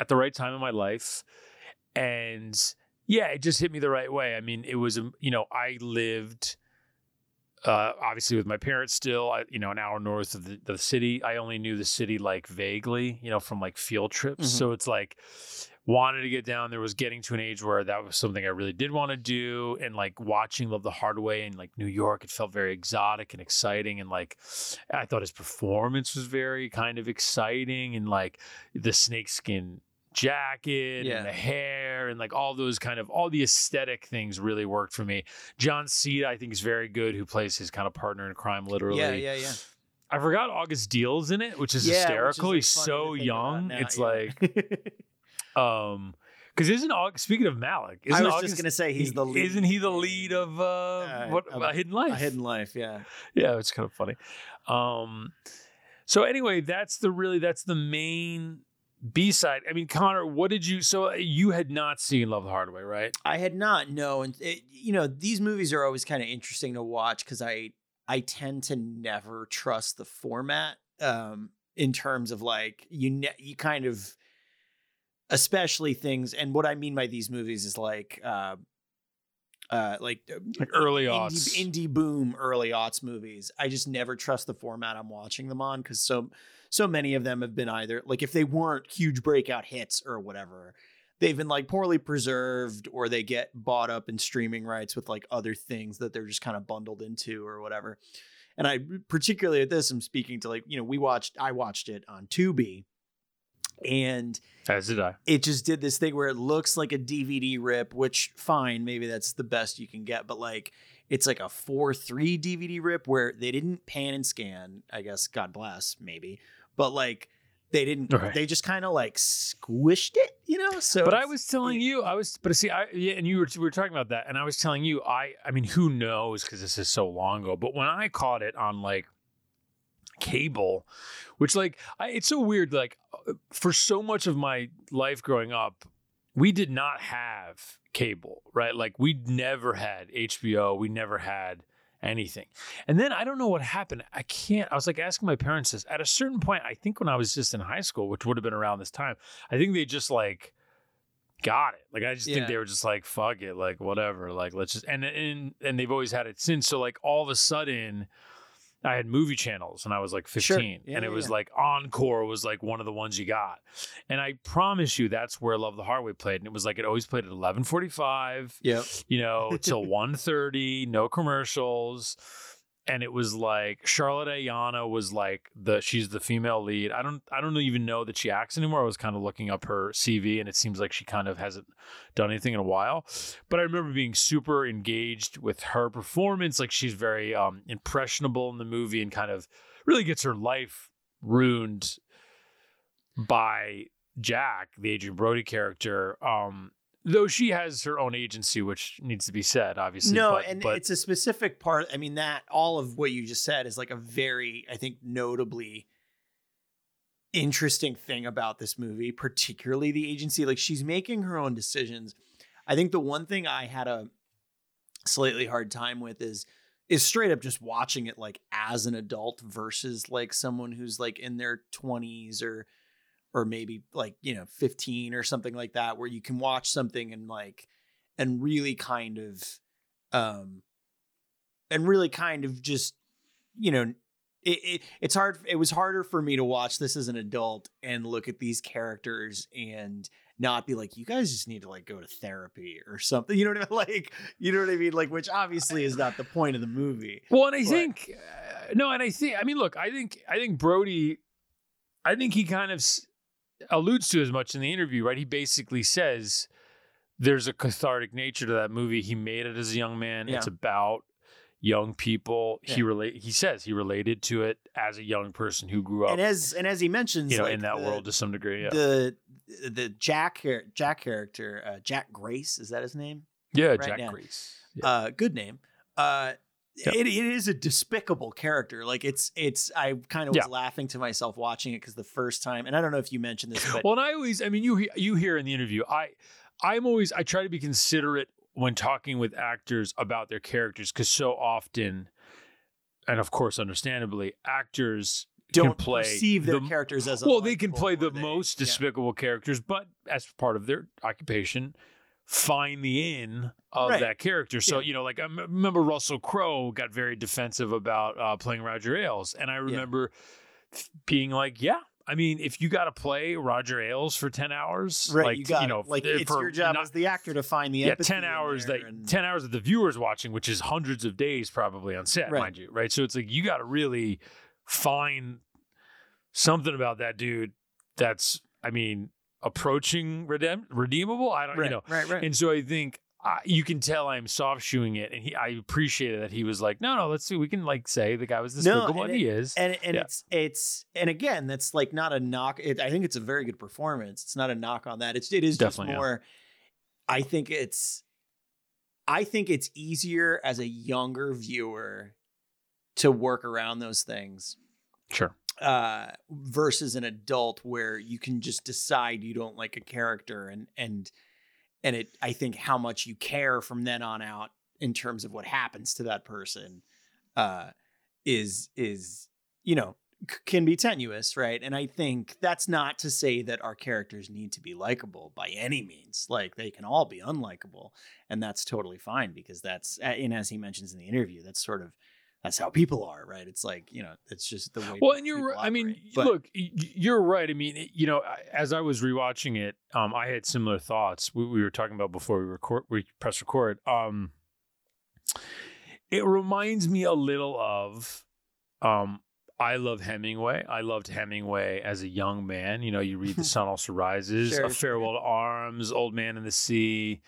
at the right time in my life. And yeah, it just hit me the right way. I mean, it was, um, you know, I lived uh, obviously with my parents still, I, you know, an hour north of the, the city. I only knew the city like vaguely, you know, from like field trips. Mhm. So it's like wanted to get down there was getting to an age where that was something I really did want to do. And like watching Love the Hard Way in like New York, it felt very exotic and exciting. And like I thought his performance was very kind of exciting and like the snakeskin jacket Yeah. and the hair and like all those kind of all the aesthetic things really worked for me. Jon Seda, I think, is very good, who plays his kind of partner in crime, literally. yeah yeah yeah I forgot August Diehl's in it, which is Yeah, which is, hysterical. like, He's so to think about young. now, it's yeah. like, um, Because isn't August, speaking of Malick, isn't I was August, just gonna say he's the lead. Isn't he the lead of uh, Uh, what of a Hidden Life? A hidden life, yeah. yeah, it's kind of funny. Um, so anyway, that's the really that's the main B side. I mean, Connor, what did you? So you had not seen Love the Hard Way, right? I had not no, and it, you know these movies are always kind of interesting to watch because I I tend to never trust the format um, in terms of like you ne- you kind of especially things and what I mean by these movies is like uh, uh, like Like early aughts. indie, indie boom early aughts movies. I just never trust the format I'm watching them on because so so many of them have been either like if they weren't huge breakout hits or whatever, they've been like poorly preserved or they get bought up in streaming rights with like other things that they're just kind of bundled into or whatever. And I particularly at this, I'm speaking to like, you know, we watched I watched it on Tubi and As did I. it just did this thing where it looks like a DVD rip, which fine, maybe that's the best you can get, but like it's like a 4-3 DVD rip where they didn't pan and scan, I guess God bless, maybe. But like they didn't Right. they just kind of like squished it, you know? So But I was telling you, I was, but see, I yeah, and you were we were talking about that, and I was telling you, I, I mean, who knows? Because this is so long ago. But when I caught it on like cable, which like I, it's so weird. Like uh, for so much of my life growing up, we did not have cable, right? Like we never had HBO. We never had anything. And then I don't know what happened. I can't. I was like asking my parents this at a certain point. I think when I was just in high school, which would have been around this time, I think they just like got it. Like I just Yeah. think they were just like fuck it, like whatever, like let's just and and and they've always had it since. So like all of a sudden. I had movie channels and I was like 15 Sure. Yeah, and it yeah, was yeah. like Encore was like one of the ones you got. And I promise you that's where Love the Hard Way played. And it was like it always played at 1145 Yep. you know, till 1.30, no commercials. And it was like Charlotte Ayanna was like the she's the female lead. I don't I don't even know that she acts anymore. I was kind of looking up her CV and it seems like she kind of hasn't done anything in a while. But I remember being super engaged with her performance. Like she's very um impressionable in the movie and kind of really gets her life ruined by Jack, the Adrien Brody character. Um though she has her own agency, which needs to be said, obviously. No, but, and but it's a specific part. I mean, that all of what you just said is like a very, I think, notably interesting thing about this movie, particularly the agency. Like she's making her own decisions. I think the one thing I had a slightly hard time with is is straight up just watching it like as an adult versus like someone who's like in their 20s or or maybe like you know 15 or something like that where you can watch something and like and really kind of um and really kind of just you know it, it it's hard it was harder for me to watch this as an adult and look at these characters and not be like you guys just need to like go to therapy or something you know what i mean? Like you know what i mean? Like which obviously is not the point of the movie Well, and I But- think uh, no, and I think I mean, look, I think I think Brody, I think he kind of alludes to as much in the interview, right? He basically says there's a cathartic nature to that movie. He made it as a young man. It's about young people. He Yeah. relate. He says he related to it as a young person who grew up, and as and as he mentions you know, like, in that the- world to some degree. Yeah, the the jack jack character uh, jack grace is that his name yeah, right Jack now. Grace. Yeah. uh good name uh Yep. it, it is a despicable character like it's it's i kind of was Yeah. laughing to myself watching it because the first time and i don't know if you mentioned this but Well, and I always, I mean, you you hear in the interview, I I'm always I try to be considerate when talking with actors about their characters because so often, and of course, understandably, actors don't play perceive their the- characters as well, they can play the they- most yeah. despicable characters, but as part of their occupation, find the in of Right. that character. So Yeah. you know, like I m- remember Russell Crowe got very defensive about uh, playing Roger Ailes, and I remember th- being like, "Yeah, I mean, if you got to play Roger Ailes for ten hours, right like you got know, like uh, it's your job not- as the actor to find the yeah, ten hours that and- ten hours that the viewer's watching, which is hundreds of days probably on set, Right. mind you, right? So it's like you got to really find something about that dude that's, I mean, approaching redeem- redeemable. I don't, right you know, right right and so I think. You can tell I'm soft shoeing it, and he. I appreciated that he was like, "No, no, let's see. We can like say the guy was No, despicable, and and he is." and and Yeah. it's it's and again that's like not a knock it, i think it's a very good performance it's not a knock on that it's it is Definitely, just yeah. more I think it's I think it's easier as a younger viewer to work around those things Sure. uh versus an adult where you can just decide you don't like a character and and and it I think how much you care from then on out in terms of what happens to that person uh is is you know c- can be tenuous right? And i think that's not to say that our characters need to be likable by any means. Like they can all be unlikable and that's totally fine because that's and as he mentions in the interview that's sort of that's how people are right it's like you know it's just the way Well, and you're. I mean. But- look, you're right. I mean, you know, as I was rewatching it, um, I had similar thoughts. We, we were talking about before we record, we press record. Um, it reminds me a little of, um, I love Hemingway. I loved Hemingway as a young man. You know, you read The Sun Also Rises, Sure, A Farewell to Arms, Old Man in the Sea,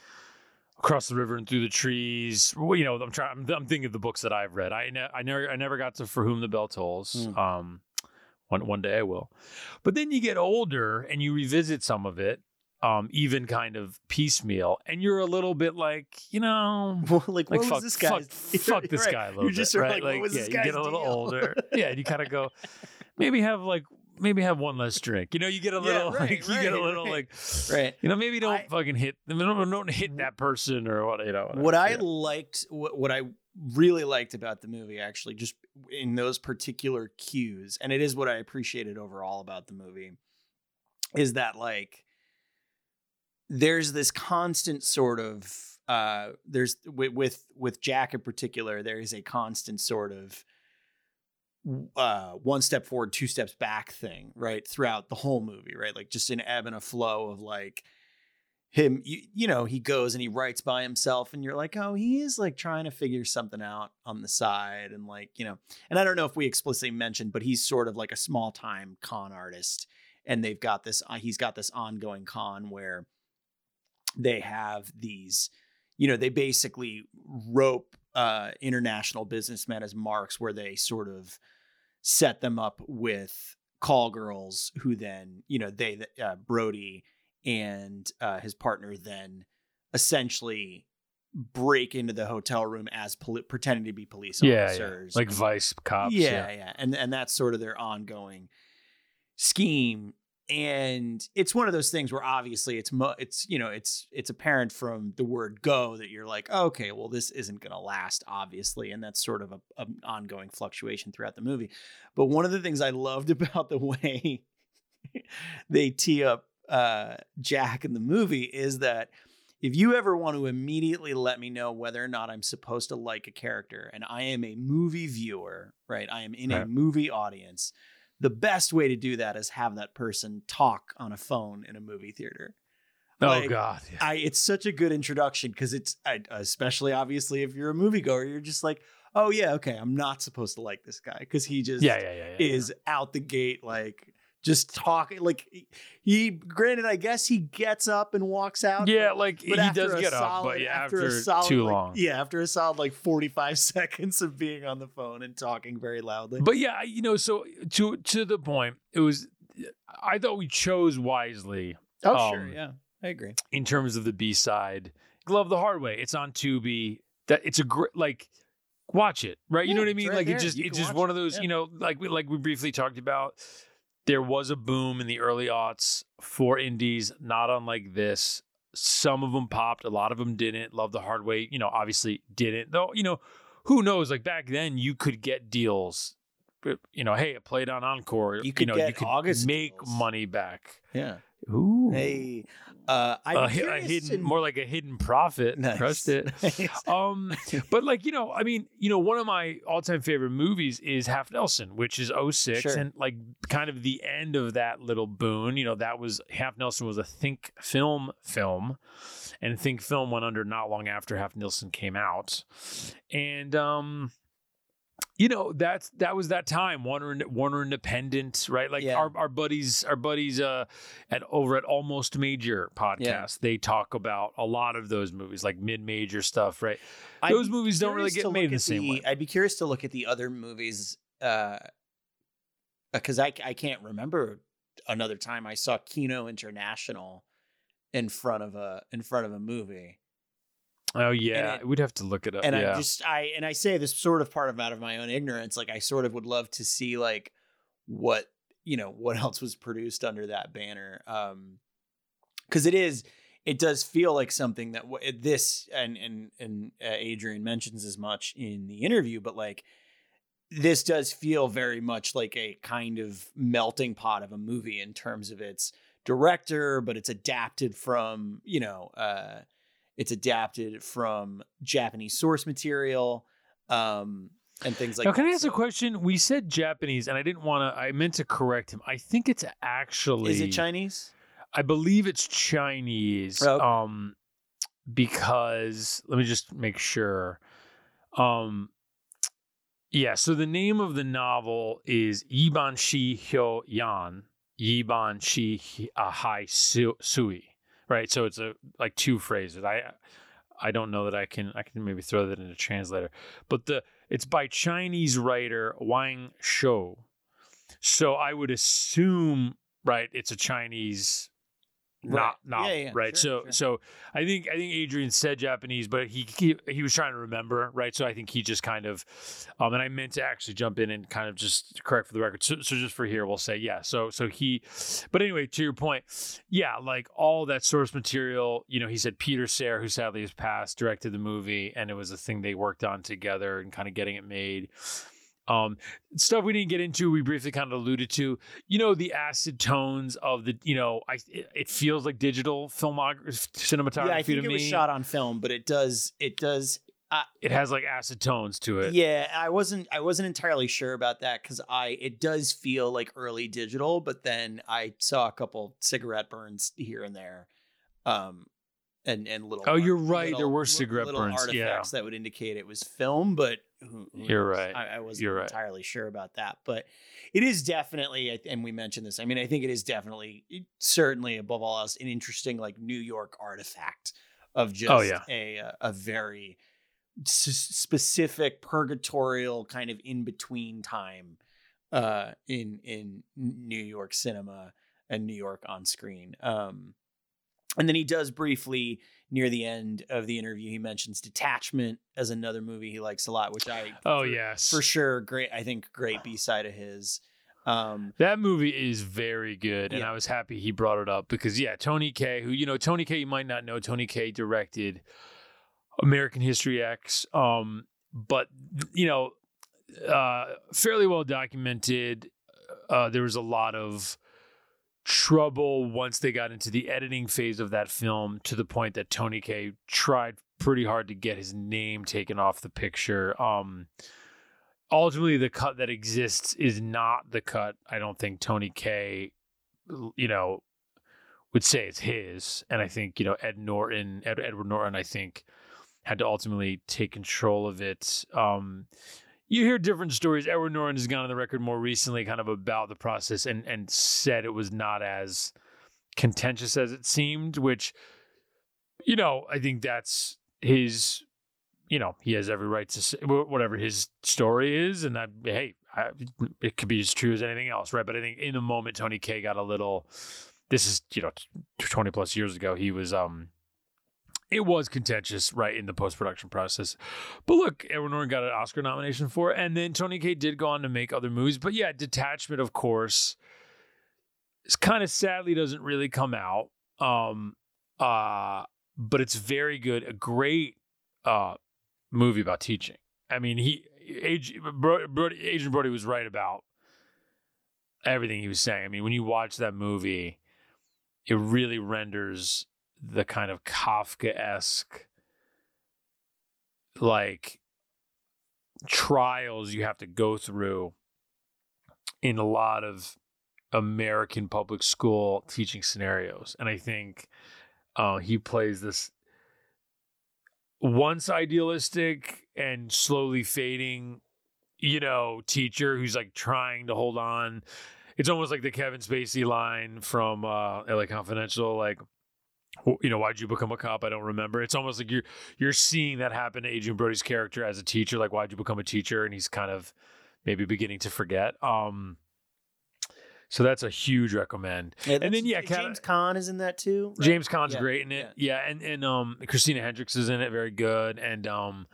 Across the River and Through the Trees. Well, you know, I'm trying. I'm, I'm thinking of the books that I've read. I, ne- I never, I never got to For Whom the Bell Tolls. Mm. Um, one one day I will. But then you get older and you revisit some of it, um, even kind of piecemeal, and you're a little bit like, you know, Well, like, like what fuck, was this guy? fuck, fuck this Right. guy a little You're bit, just right? like, was yeah, this you get a little deal? older, yeah, and you kind of go, maybe have like, maybe have one less drink. You know, you get a Yeah, little, right, like, you get a little right. like, right you know, maybe don't I- fucking hit, don't, don't hit that person or what, you know. what I whatever. liked, what, what I really liked about the movie, actually, just in those particular cues, and it is what I appreciated overall about the movie, is that like there's this constant sort of uh there's with with, with Jack in particular, there is a constant sort of uh one step forward two steps back thing right throughout the whole movie right? Like just an ebb and a flow of like him you, you know he goes and he writes by himself and you're like oh he is like trying to figure something out on the side and like you know and i don't know if we explicitly mentioned but he's sort of like a small time con artist and they've got this uh, he's got this ongoing con where they have these you know they basically rope uh international businessmen as marks where they sort of set them up with call girls who then you know they uh, brody and uh, his partner then essentially break into the hotel room as poli- pretending to be police yeah, yeah, officers like vice cops. yeah, yeah, and and that's sort of their ongoing scheme. And it's one of those things where obviously it's mo- it's you know it's it's apparent from the word go that you're like okay well this isn't going to last obviously and that's sort of a, an ongoing fluctuation throughout the movie. But one of the things I loved about the way they tee up uh, Jack in the movie is that if you ever want to immediately let me know whether or not I'm supposed to like a character and I am a movie viewer, right? I am in a movie audience. The best way to do that is have that person talk on a phone in a movie theater. Oh Like, God. Yeah. I it's such a good introduction because it's I, especially obviously if you're a moviegoer, you're just like, oh yeah, okay, I'm not supposed to like this guy because he just yeah, yeah, yeah, yeah, is out the gate like just talking like he granted I guess he gets up and walks out Yeah, but- like but he does get up, solid- but yeah, after, after, a solid, too like- long. yeah after a solid like 45 seconds of being on the phone and talking very loudly But yeah, you know, so to to the point, it was. I thought we chose wisely oh sure um, yeah I agree in terms of the B side. Love the hard way. It's on Tubi. That it's a great like. Watch it, right? You know what I mean? right like there. it just You it's just one it, of those, yeah. you know, like we like we briefly talked about. There was a boom in the early aughts for indies, not unlike this. Some of them popped, a lot of them didn't. Love the hard way, you know, obviously didn't. Though, you know, who knows? Like back then, you could get deals. You know, hey, it played on Encore. You could know, get you could August make deals. money back. yeah Ooh, hey uh I'm hi- a hidden, in- more like a hidden profit. Nice. Crushed it. Nice. Um, but like you know, I mean, you know, one of my all-time favorite movies is Half Nelson, which is 06 Sure. and like kind of the end of that little boon. You know, that was Half Nelson was a Think Film film, and Think Film went under not long after Half Nelson came out, and um. You know that's that was that time Warner Warner Independent right like Yeah. our, our buddies our buddies uh at over at Almost Major podcast they talk about a lot of those movies like mid major stuff right I'd those movies don't really get made the same way. I'd be curious to look at the other movies uh because I I can't remember another time I saw Kino International in front of a in front of a movie. Oh yeah, it- we'd have to look it up. and yeah. I just I and I say this sort of part of out of my own ignorance. Like I sort of would love to see like what you know what else was produced under that banner. Um, because it is it does feel like something that w- this and and and uh, Adrien mentions as much in the interview, but like this does feel very much like a kind of melting pot of a movie in terms of its director, but it's adapted from you know. uh it's adapted from Japanese source material, um, and things like now, can that. I ask a question? We said Japanese, and I didn't want to. I meant to correct him. I think it's actually. Is it Chinese? I believe it's Chinese. Oh, okay. Um, because let me just make sure. Um, yeah. So the name of the novel is Iban Shi Hyo Yan Yiban Shi Hi- uh, Hai Sui. Right. So it's a like two phrases. I I don't know that I can I can maybe throw that in a translator, but the it's by Chinese writer Wang Shuo. So I would assume right it's a Chinese Right. not novel, Yeah, yeah, right? sure, so sure. so I think I think Adrien said Japanese, but he, he he was trying to remember, right? So I think he just kind of, um, and I meant to actually jump in and kind of just correct for the record. So, so just for here, we'll say yeah. So so he, but anyway, to your point, yeah, like all that source material, you know, he said Peter Sehr, who sadly has passed, directed the movie, and it was a thing they worked on together and kind of getting it made. Um, stuff we didn't get into, we briefly kind of alluded to. You know, the acid tones of the, you know, I it, it feels like digital filmography, cinematography Yeah, I think it me. was shot on film, but it does it does. it has like acid tones to it. Yeah, I wasn't I wasn't entirely sure about that because I it does feel like early digital, but then I saw a couple cigarette burns here and there, um, and and little. Oh, you're right, there were cigarette little burns, yeah. that would indicate it was film, but who, who You're knows? right, I, I wasn't right. entirely sure about that, but it is definitely, and we mentioned this. I mean, I think it is definitely, certainly above all else, an interesting like New York artifact of just Oh, yeah. a uh, a very s- specific purgatorial kind of in between time uh in in New York cinema and New York on screen um and then he does briefly near the end of the interview he mentions detachment as another movie he likes a lot which I Oh for, yes, for sure great I think great B-side of his um That movie is very good, and Yeah. I was happy he brought it up because yeah, Tony Kaye, who you know, Tony Kaye, you might not know, Tony Kaye directed American History X, um, but you know, uh, fairly well documented. Uh, there was a lot of trouble once they got into the editing phase of that film, to the point that Tony Kaye tried pretty hard to get his name taken off the picture. Um, ultimately the cut that exists is not the cut I don't think Tony Kaye you know would say it's his and I think you know Ed Norton Ed, Edward Norton I think had to ultimately take control of it um you hear different stories Edward Norton has gone on the record more recently kind of about the process and and said it was not as contentious as it seemed which you know I think that's his you know, he has every right to say whatever his story is, and I, hey, I, it could be as true as anything else, right? But I think in the moment, Tony Kaye got a little. This is you know, twenty plus years ago. He was um, it was contentious, right, in the post production process. But look, Edward Norton got an Oscar nomination for it, and then Tony Kaye did go on to make other movies. But yeah, Detachment, of course, it's kind of sadly doesn't really come out. Um, uh, but it's very good. A great uh movie about teaching. I mean, he Brody, Agent Brody was right about everything he was saying. I mean, when you watch that movie, it really renders the kind of Kafka esque like trials you have to go through in a lot of American public school teaching scenarios. And I think uh, he plays this once idealistic and slowly fading, you know, teacher who's like trying to hold on. It's almost like the Kevin Spacey line from uh, LA Confidential, like, "Wh- you know, why'd you become a cop? I don't remember. It's almost like you're you're seeing that happen to Adrien Brody's character as a teacher, like, why'd you become a teacher? And he's kind of maybe beginning to forget. Um, So that's a huge recommend. Yeah, And then, yeah, James Caan is in that too. right? James Caan's Yeah, great in it. Yeah. and and um Christina Hendricks is in it, very good. And um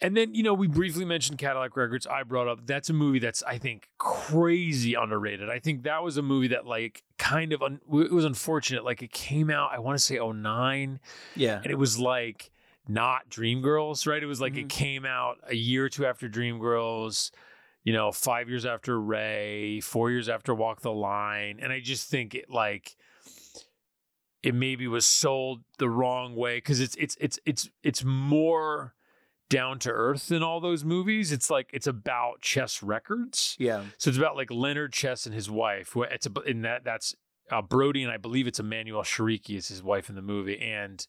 and then, you know, we briefly mentioned Cadillac Records. I brought up that's a movie that's I think crazy underrated. I think that was a movie that like kind of un- it was unfortunate. Like it came out, I want to say 09 Yeah. and it was like not Dreamgirls, right? It was like Mhm. it came out a year or two after Dreamgirls, you know, five years after Ray, four years after Walk the Line, and I just think it like it maybe was sold the wrong way because it's it's it's it's it's more down to earth in all those movies. It's like it's about chess records. Yeah. So it's about like Leonard Chess and his wife. It's a, in that that's uh, Brody and I believe it's Emmanuelle Chriqui is his wife in the movie, and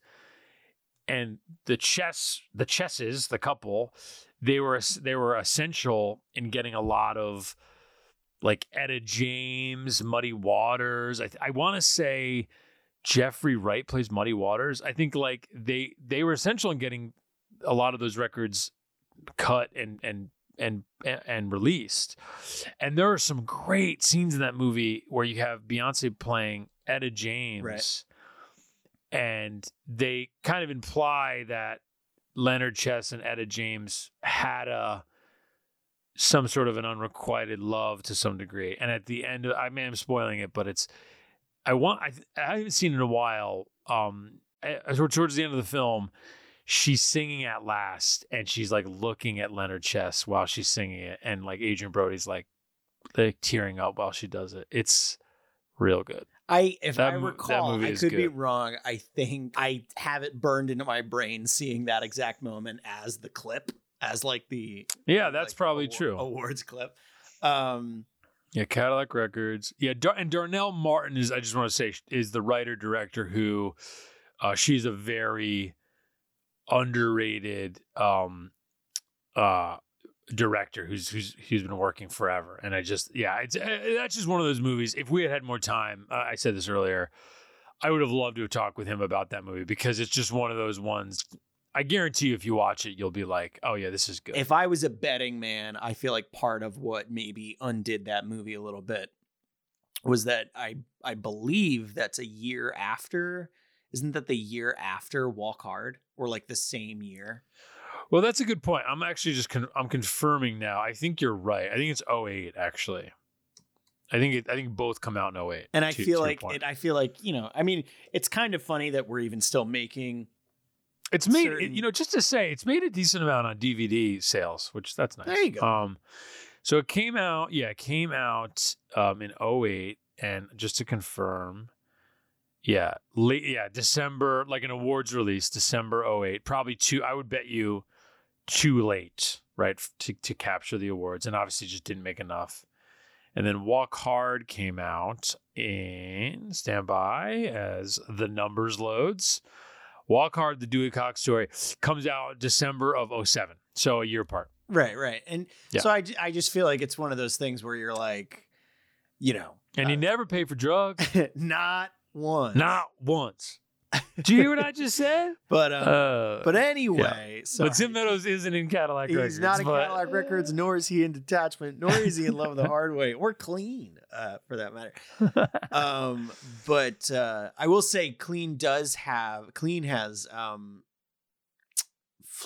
and the chess the chesses the couple they were they were essential in getting a lot of like Etta James, Muddy Waters. I I want to say Jeffrey Wright plays Muddy Waters. I think like they they were essential in getting a lot of those records cut and and and and released. And there are some great scenes in that movie where you have Beyonce playing Etta James. Right. And they kind of imply that Leonard Chess and Etta James had a some sort of an unrequited love to some degree. And at the end, I mean, I'm spoiling it, but it's I want I I haven't seen it in a while. Um, as we're towards the end of the film, she's singing at last, and she's like looking at Leonard Chess while she's singing it, and like Adrien Brody's like like tearing up while she does it. It's real good. I if That I recall, I could be wrong. I think I have it burned into my brain seeing that exact moment as the clip, as like the Yeah, that's like, probably award- true. awards clip. Um, Yeah, Cadillac Records. Yeah, Dar- and Darnell Martin is. I just want to say is the writer director who, uh, she's a very underrated um, uh, director who's who's who's been working forever. And I just yeah, it's uh, that's just one of those movies. If we had had more time, uh, I said this earlier, I would have loved to have talked with him about that movie because it's just one of those ones. I guarantee you, if you watch it, you'll be like, "Oh yeah, this is good." if I was a betting man, I feel like part of what maybe undid that movie a little bit was that I I believe that's a year after. Isn't that the year after Walk Hard or like the same year? Well, that's a good point. I'm actually just con- I'm confirming now. I think you're right. I think it's 08 actually. I think it, I think both come out in 08. And I to- to feel your like it, I feel like you know. I mean, it's kind of funny that we're even still making. it's made it- you know just to say it's made a decent amount on DVD sales, which that's nice. There you go. Um, so it came out. Yeah, it came out um in 08 and just to confirm. Yeah, late. Yeah, December, like an awards release, December 08. Probably too. I would bet you too late, right, to to capture the awards, and obviously just didn't make enough. And then Walk Hard came out in standby as the numbers loads. Walk Hard, the Dewey Cox story, comes out December of 07. So a year apart. Right, right, and Yeah. so I just feel like it's one of those things where you're like, you know, And you Uh, never pay for drugs. not one, Not once. Do you hear what I just said? but um, Uh, but anyway, so but Tim Meadows isn't in Cadillac He's Records. He's not in but- Cadillac Records, nor is he in Detachment, nor is he in Love the Hard Way, or Clean, uh, for that matter. Um, but uh, I will say, Clean does have Clean has um,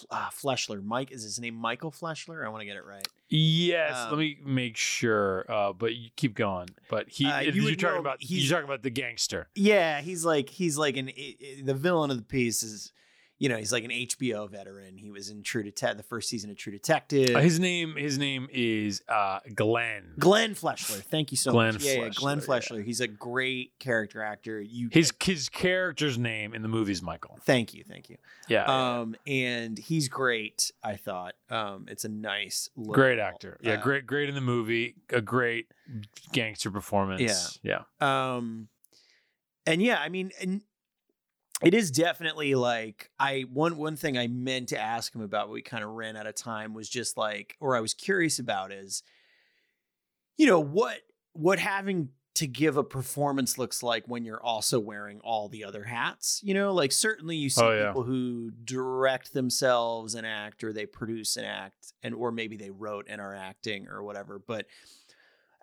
uh, Fleshler. Mike is his name Michael Fleshler? I want to get it right. Yes, Um, let me make sure. Uh, but you keep going. But he, Uh, you you're talking about he's- you're talking about the gangster. Yeah, he's like he's like an the villain of the piece is, you know, he's like an HBO veteran. He was in True Detective, the first season of True Detective. Uh, his name his name is uh, Glenn. Glenn Fleshler. Thank you so Glenn much. Yeah, yeah, Glenn Fleshler, Fleshler. He's a great character actor. You His his character's name in the movie is Michael. Thank you, thank you. Yeah, Um, and he's great. I thought. Um, it's a nice, little, great actor. Yeah, uh, great great in the movie. A great gangster performance. Yeah, yeah, Um, and yeah, I mean, and it is definitely like I one one thing I meant to ask him about. We kind of ran out of time. Was just like, or I was curious about is, you know, what what having to give a performance looks like when you're also wearing all the other hats. You know, like certainly you see Oh, yeah. people who direct themselves and act, or they produce an act, and or maybe they wrote and are acting or whatever. But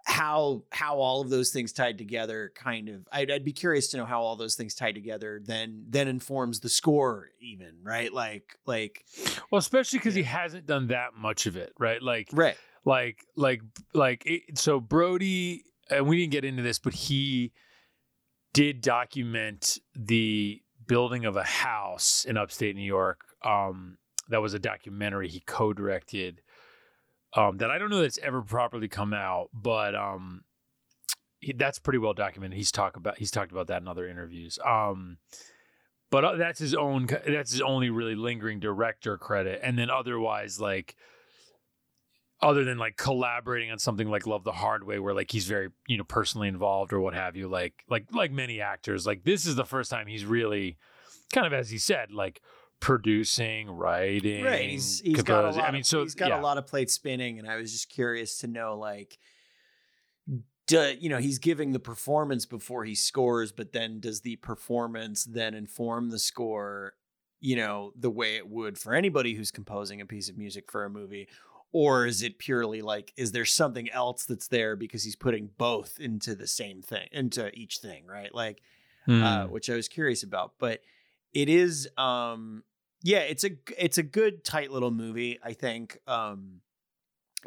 how how all of those things tied together kind of I'd, I'd be curious to know how all those things tied together then then informs the score even right? Like like well especially because Yeah. he hasn't done that much of it right? Like right. like like like it, so brody and we didn't get into this but he did document the building of a house in upstate new york um that was a documentary he co-directed um that i don't know that's ever properly come out but um he, that's pretty well documented. He's talked about he's talked about that in other interviews. Um but uh, that's his own that's his only really lingering director credit. And then otherwise like other than like collaborating on something like Love the Hard Way, where like he's very you know personally involved or what have you, like like like many actors, like this is the first time he's really kind of as he said, like producing, writing, right he's he's got a lot I mean, of, so he's got yeah. a lot of plates spinning and i was just curious to know like do, you know he's giving the performance before he scores but then does the performance then inform the score you know the way it would for anybody who's composing a piece of music for a movie or is it purely like is there something else that's there because he's putting both into the same thing into each thing right like Hmm. uh, which I was curious about. But it is, um, yeah, it's a it's a good tight little movie. I think um,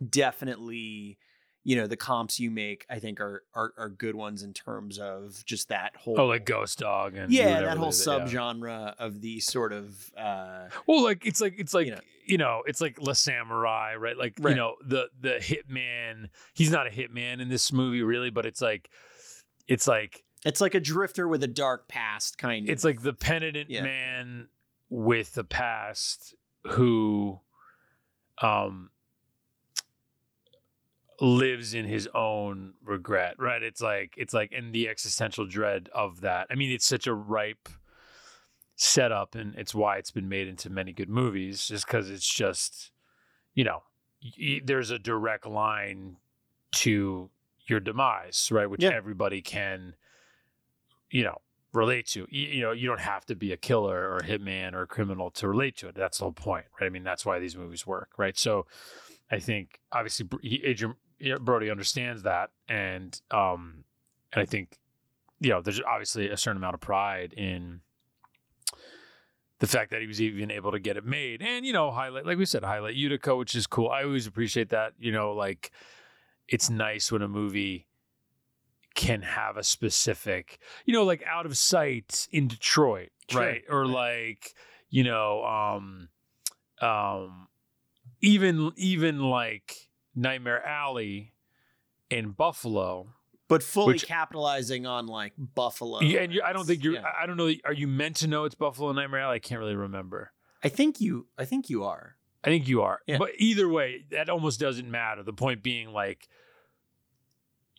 definitely, you know, the comps you make, I think are are, are good ones in terms of just that whole oh, like Ghost Dog and yeah, that whole is, yeah. subgenre of the sort of uh, Well, like it's like it's like You know. you know, it's like La Samurai, right? Like Right. you know, the the hitman. He's not a hitman in this movie, really, but it's like it's like it's like a drifter with a dark past kind of. it's like the penitent Yeah. man with the past who um lives in his own regret right? It's like it's like in the existential dread of that. I mean it's such a ripe setup and it's why it's been made into many good movies just because it's just you know y- there's a direct line to your demise right? Which Yeah. everybody can you know relate to you, you know you don't have to be a killer or a hitman or a criminal to relate to it that's the whole point right? I mean that's why these movies work right? So i think obviously adrien brody understands that and um and i think you know there's obviously a certain amount of pride in the fact that he was even able to get it made and you know highlight like we said highlight utica which is cool. I always appreciate that you know like it's nice when a movie can have a specific you know like out of sight in detroit Sure. right or like you know um um even even like nightmare alley in buffalo but fully which- capitalizing on like Buffalo. Yeah, and you, I don't think you're. Yeah. I don't know. Are you meant to know it's Buffalo Nightmare Alley? I can't really remember. I think you. I think you are. I think you are. Yeah. But either way, that almost doesn't matter. The point being, like,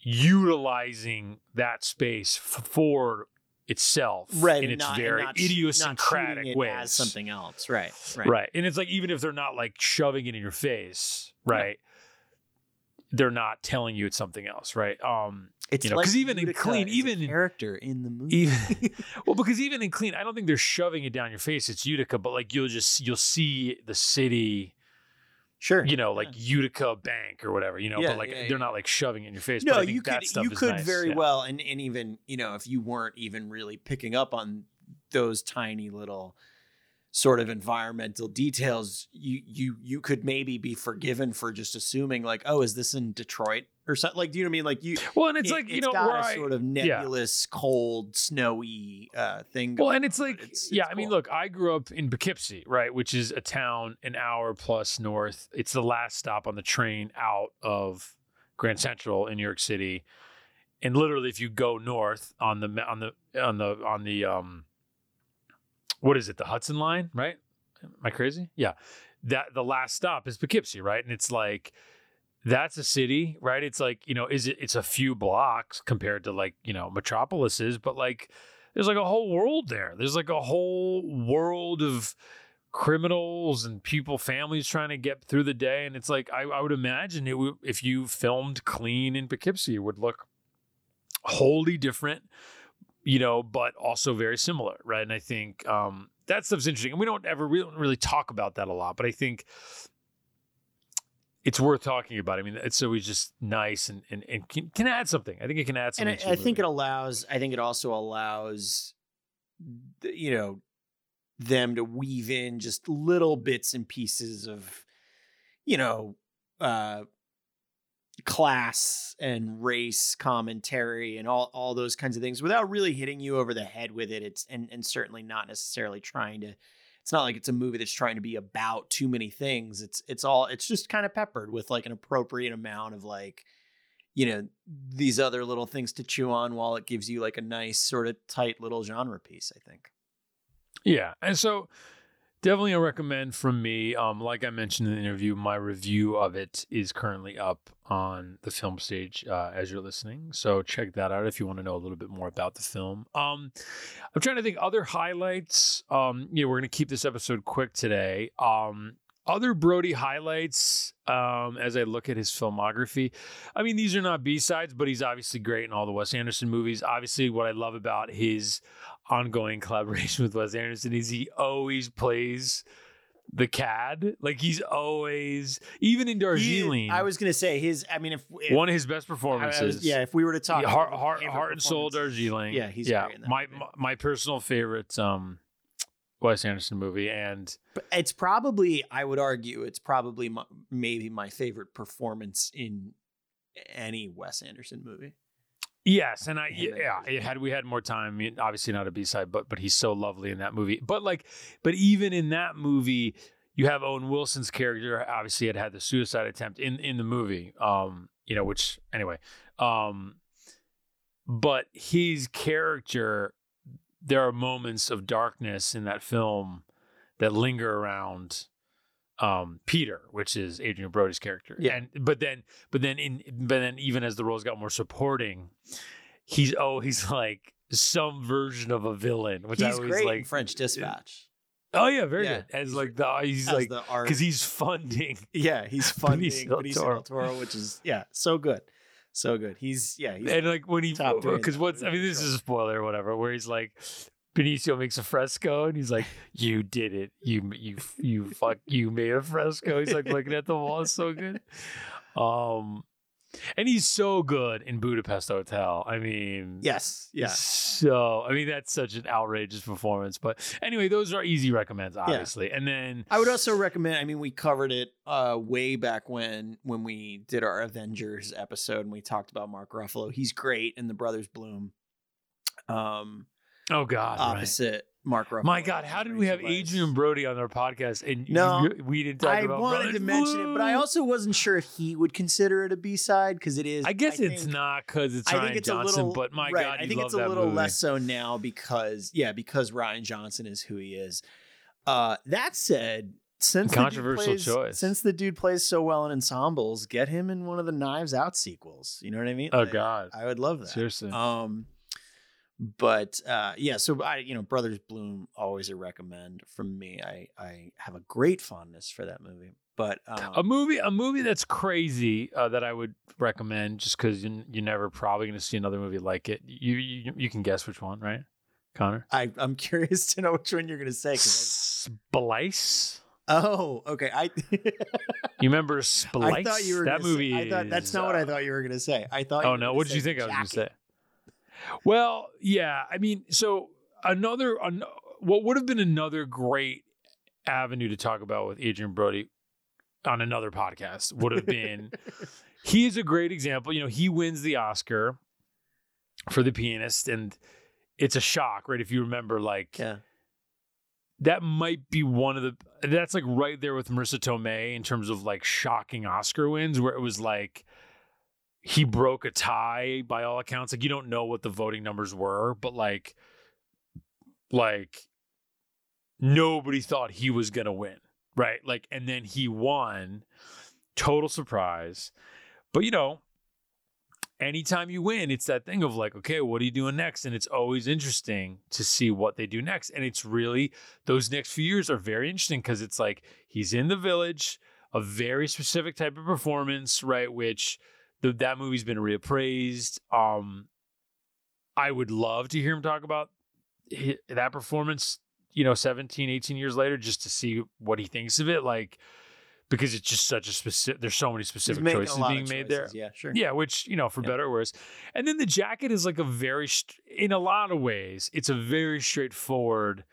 utilizing that space f- for itself right in its not, very not not idiosyncratic it ways. as something else right right. right, And it's like, even if they're not like shoving it in your face, Yeah. right? They're not telling you it's something else, right? Um, it's you know, like 'cause even in Clean, even in- character in the movie even well because even in clean i don't think they're shoving it down your face it's utica but like you'll just you'll see the city sure you know like utica bank or whatever you know Yeah, but like yeah, they're yeah. not like shoving it in your face no but I think you could that stuff you could nice, very yeah. well and, and even you know if you weren't even really picking up on those tiny little sort of environmental details you you you could maybe be forgiven for just assuming like oh is this in detroit or something like do you know what i mean? Like you well and it's it- like you it's know got where a I, sort of nebulous cold snowy uh thing well and it's like it's- yeah it's i mean cool. look i grew up in poughkeepsie right which is a town an hour plus north. It's the last stop on the train out of grand central in new york city. And literally if you go north on the on the on the on the um what is it? The hudson line right? Am i crazy? Yeah. That the last stop is poughkeepsie right? And it's like that's a city right? It's like you know is it it's a few blocks compared to like you know metropolises but like there's like a whole world there. There's like a whole world of criminals and people families trying to get through the day and it's like i, I would imagine it would if you filmed clean in poughkeepsie it would look wholly different you know but also very similar right? And i think um that stuff's interesting and we don't ever we don't really talk about that a lot but i think it's worth talking about. I mean, it's always just nice and and, and can, can add something. I think it can add and something. I, I think it allows. I think it also allows, you know, them to weave in just little bits and pieces of, you know, uh, class and race commentary and all all those kinds of things without really hitting you over the head with it. It's and and certainly not necessarily trying to. It's not like it's a movie that's trying to be about too many things. It's it's all it's just kind of peppered with like an appropriate amount of like you know these other little things to chew on while it gives you like a nice sort of tight little genre piece i think Yeah, and so definitely a recommend from me. Um, like I mentioned in the interview, my review of it is currently up on the film stage uh, as you're listening. So check that out if you want to know a little bit more about the film. Um, I'm trying to think other highlights. Um, yeah, we're gonna keep this episode quick today. Um, other Brody highlights um, as I look at his filmography. I mean, these are not B sides, but he's obviously great in all the Wes Anderson movies. Obviously, what I love about his ongoing collaboration with Wes Anderson is he always plays the cad. Like he's always, even in He- Darjeeling, i was gonna say his i mean if, if one of his best performances. was- yeah if we were to talk Yeah, heart, heart, heart and soul Darjeeling. yeah he's yeah. great in that my, my my personal favorite um Wes Anderson movie, and But it's probably i would argue it's probably my, maybe my favorite performance in any wes anderson movie Yes, and I yeah, it had we had more time, obviously not a B side, but but he's so lovely in that movie. But like, but even in that movie, you have Owen Wilson's character. Obviously, had had the suicide attempt in in the movie. Um, you know, which anyway, um, but his character, there are moments of darkness in that film that linger around um Peter, which is Adrien Brody's character. Yeah. And but then but then in but then even as the roles got more supporting, he's oh he's like some version of a villain, which I he's always great in like french dispatch Oh yeah, very Yeah, good. As like the he's as like because he's funding. yeah he's funding Benicio del Toro. Which is yeah so good so good he's yeah he's and like when he because what's I mean this is a spoiler or whatever where he's like Benicio makes a fresco and he's like you did it. You you you fuck you made a fresco. He's like looking at the wall. It's so good. Um and he's so good in Budapest Hotel. I mean yes. Yeah. so I mean that's such an outrageous performance. But anyway those are easy recommends obviously. And then I would also recommend. I mean, we covered it uh, way back when when we did our Avengers episode, and we talked about Mark Ruffalo. He's great in The Brothers Bloom. Um, oh god right. opposite Mark Ruffalo. My God, how did we have. Adrien Brody on our podcast and No, you- we didn't talk I about wanted Brothers to mention it, but I also wasn't sure if he would consider it a B side because it is. I guess it's think- not because it's I Ryan think it's Johnson, a little, but my right, God, I think it's a little movie. less so now because yeah, because Rian Johnson is who he is. Uh, that said, since the dude Controversial plays- choice. since the dude plays so well in ensembles, get him in one of the Knives Out sequels. You know what I mean? Oh Like, God, I would love that. seriously. Um, but uh, yeah, so I you know Brothers Bloom always a recommend from me. I I have a great fondness for that movie. But um, a movie, a movie that's crazy uh, that I would recommend, just because you, you're never probably going to see another movie like it. You, you you can guess which one, right, Connor? I I'm curious to know which one you're gonna say. Splice. Oh, okay. I You remember Splice? I thought you were that movie. Say, I thought that's not what I uh, thought you were gonna say. I thought. Oh were no! What did you think I was going to say? Well, yeah. I mean, so another, an, what would have been another great avenue to talk about with Adrien Brody on another podcast would have been. he is a great example. You know, he wins the Oscar for the pianist, and it's a shock, right? If you remember, like Yeah. that might be one of the that's like right there with Marisa Tomei in terms of like shocking Oscar wins, where it was like he broke a tie by all accounts. Like you don't know what the voting numbers were, but like like nobody thought he was gonna win. Right. Like, and then he won. Total surprise. But you know, anytime you win, it's that thing of like, okay, what are you doing next? And it's always interesting to see what they do next. And it's really those next few years are very interesting because it's like he's in the village, a very specific type of performance, right? Which the, that movie's been reappraised. Um, I would love to hear him talk about hi- that performance, you know, 17, 18 years later, just to see what he thinks of it. Like, because it's just such a specific. There's so many specific choices being of made there. Yeah, sure. Yeah, which you know, for Yeah. better or worse. And then the jacket is like a very, in a lot of ways, it's a very straightforward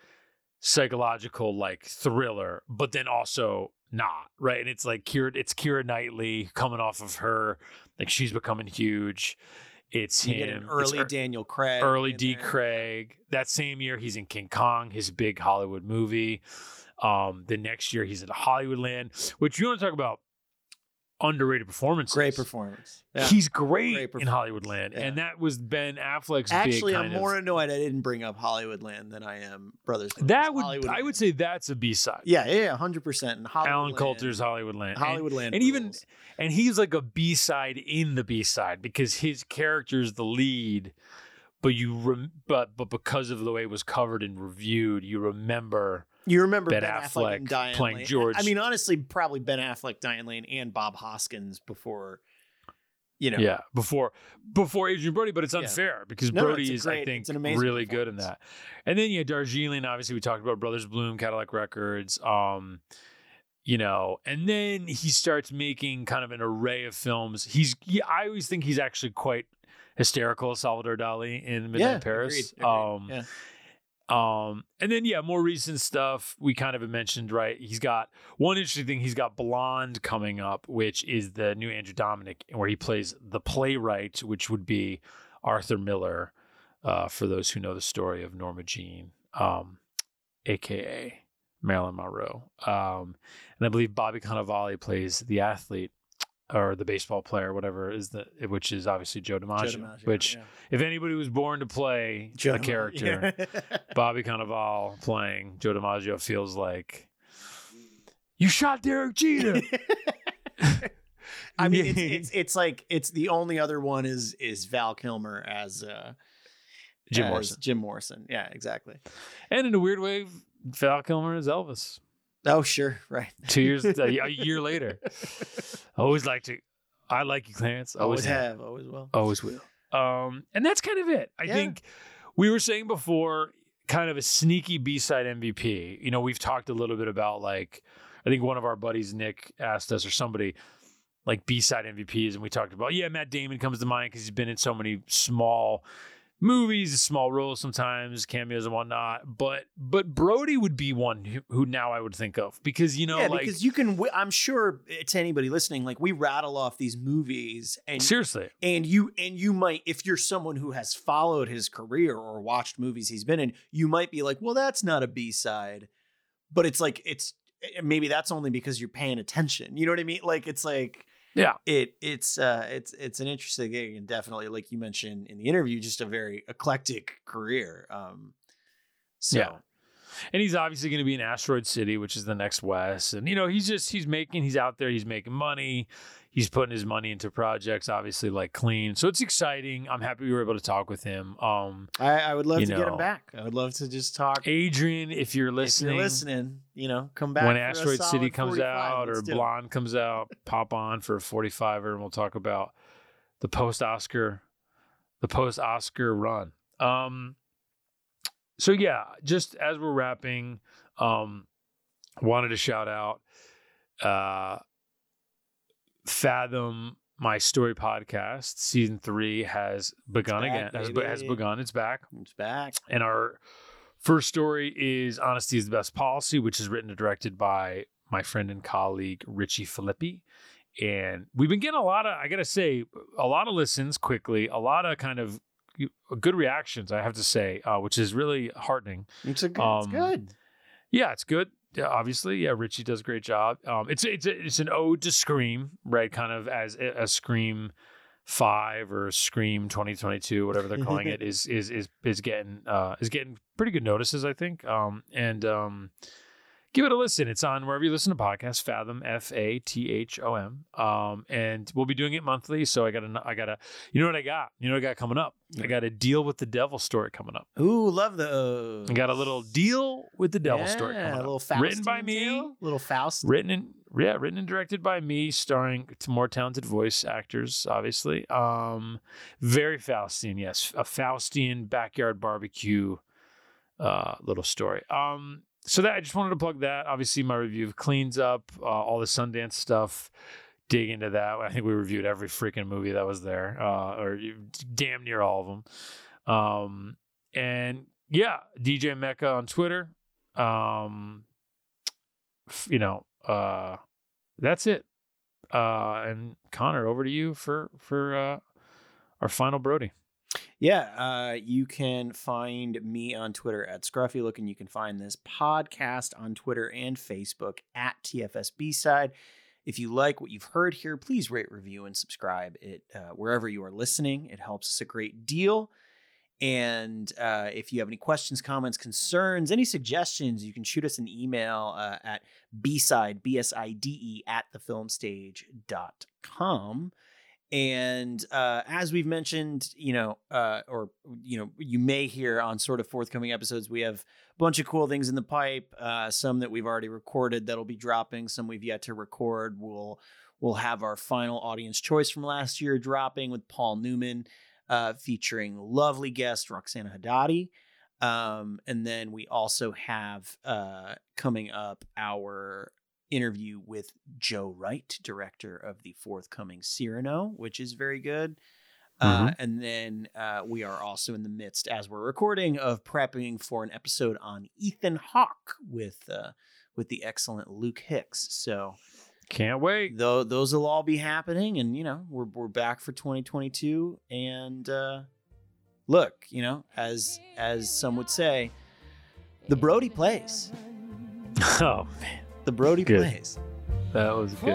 psychological like thriller, but then also not right. And it's like Keira, it's Keira Knightley coming off of her, like she's becoming huge. It's You him. It's early ear- Daniel Craig. early D. there. Craig. That same year, he's in King Kong, his big Hollywood movie. Um, the next year, he's at Hollywoodland, which you want to talk about underrated performances. Great performance. Yeah. He's great, Great in. Hollywoodland, Yeah. and that was Ben Affleck's Actually, I'm more of. annoyed I didn't bring up Hollywoodland than I am Brothers. That would I Hollywoodland. would say that's a B side. Yeah, yeah, yeah, hundred percent. And Hollywoodland, Allen Coulter's Hollywoodland. And- Hollywoodland, and even- and he's like a B side in the B side because his character is the lead, but you rem- but but because of the way it was covered and reviewed, you remember you remember Ben Ben, Affleck, Affleck and Diane playing Lane. George. I mean, honestly, probably Ben Affleck, Diane Lane, and Bob Hoskins before. You know, yeah before before Adrien Brody, but it's Yeah. unfair because No, Brody is I think it's an amazing really good in that. And then yeah, Darjeeling, obviously we talked about Brothers Bloom, Cadillac Records, um, you know, and then he starts making kind of an array of films. He's he, I always think he's actually quite hysterical, Salvador Dali in Midnight yeah, Paris. agreed, agreed, Um, yeah. Um, and then yeah, more recent stuff we kind of mentioned, right? He's got one interesting thing. He's got Blonde coming up, which is the new Andrew Dominik, where he plays the playwright, which would be Arthur Miller, uh, for those who know the story of Norma Jean, um, aka Marilyn Monroe. Um, and I believe Bobby Cannavale plays the athlete or the baseball player, whatever is the which is obviously Joe DiMaggio. Joe DiMaggio, which, yeah. if anybody was born to play Joe a DiMaggio, character. Bobby Cannavale playing Joe DiMaggio feels like you shot Derek Jeter. I mean, it's, it's it's like it's the only other one is is Val Kilmer as uh, Jim as Morrison. Jim Morrison. Yeah, exactly. And in a weird way, Val Kilmer is Elvis. Oh, sure, right. Two years, a, a year later. I Always like to. I like you, Clarence. Always Always have. have, always will. Always will. Um, and that's kind of it. I Yeah. think we were saying before, kind of a sneaky B side MVP. You know, we've talked a little bit about like, I think one of our buddies, Nick, asked us or somebody, like B side MVPs, and we talked about yeah, Matt Damon comes to mind because he's been in so many small movies, small roles sometimes, cameos and whatnot. But but Brody would be one who, who now I would think of because you know yeah, like because you can. I'm sure to anybody listening, like we rattle off these movies, and seriously, and you and you might, if you're someone who has followed his career or watched movies he's been in, you might be like, well, that's not a B side, but it's like it's eh, maybe that's only because you're paying attention. You know what I mean? Like it's like Yeah. it it's uh it's it's an interesting thing and definitely like you mentioned in the interview, just a very eclectic career. Um, so Yeah. and he's obviously going to be in Asteroid City, which is the next West. And you know, he's just he's making he's out there, he's making money, he's putting his money into projects, obviously like clean. So it's exciting. I'm happy we were able to talk with him. Um, I, I would love to get him back. I would love to just talk. Adrien, if you're listening, If you're listening, you know, come back when Asteroid City comes out or. Blonde comes out, pop on for a 45er, and we'll talk about the post Oscar, the post Oscar run. Um, so yeah, just as we're wrapping, um, wanted to shout out, uh, Fathom my story podcast season three has begun back, again. Has, be- has begun. It's back. It's back. And our first story is Honesty is the Best Policy, which is written and directed by my friend and colleague, Richie Filippi. And we've been getting a lot of, I got to say, a lot of listens quickly, a lot of kind of good reactions, I have to say, uh, which is really heartening. It's a good. Um, it's good. Yeah, it's good. Yeah, obviously, yeah, Richie does a great job. Um, it's it's it's an ode to Scream, right? Kind of as a Scream Five or Scream 2022, whatever they're calling it, is is is is getting uh, is getting pretty good notices, I think. Um, and um, give it a listen. It's on wherever you listen to podcasts. Fathom, F A T H O M. Um, and we'll be doing it monthly. So I got to I got to you know what I got? You know what I got coming up? I got a deal with the devil story coming up. Ooh, love those. I got a little deal with the devil story coming a up. little Faustian written by me, tale? Little Faust. written and yeah, written and directed by me, starring more talented voice actors, obviously. Um, very Faustian, yes, a Faustian backyard barbecue uh, little story. Um, so that I just wanted to plug that. Obviously, my review of cleans up uh, all the Sundance stuff. Dig into that. I think we reviewed every freaking movie that was there, uh, or damn near all of them. Um, and yeah, DJ Mecca on Twitter. Um, you know, uh, that's it. Uh, and Connor, over to you for for uh, our final Brody. Yeah, uh, you can find me on Twitter at Scruffy Look, and you can find this podcast on Twitter and Facebook at TFSB Side. If you like what you've heard here, please rate, review, and subscribe it uh, wherever you are listening. It helps us a great deal. And uh, if you have any questions, comments, concerns, any suggestions, you can shoot us an email uh, at bside, B-S-I-D-E, at thefilmstage.com. And uh, as we've mentioned, you know, uh, or, you know, you may hear on sort of forthcoming episodes, we have a bunch of cool things in the pipe, uh, some that we've already recorded that'll be dropping, some we've yet to record. We'll, we'll have our final audience choice from last year dropping with Paul Newman uh, featuring lovely guest Roxana Hadadi. Um, and then we also have uh, coming up our interview with Joe Wright, director of the forthcoming Cyrano, which is very good. Uh, mm-hmm. Uh, and then uh, we are also in the midst, as we're recording, of prepping for an episode on Ethan Hawke with uh, with the excellent Luke Hicks. So can't wait. Though those will all be happening, and you know we're we're back for 2022. And uh, look, you know, as as some would say, the Brody plays. Oh man, the Brody good. plays. That was good.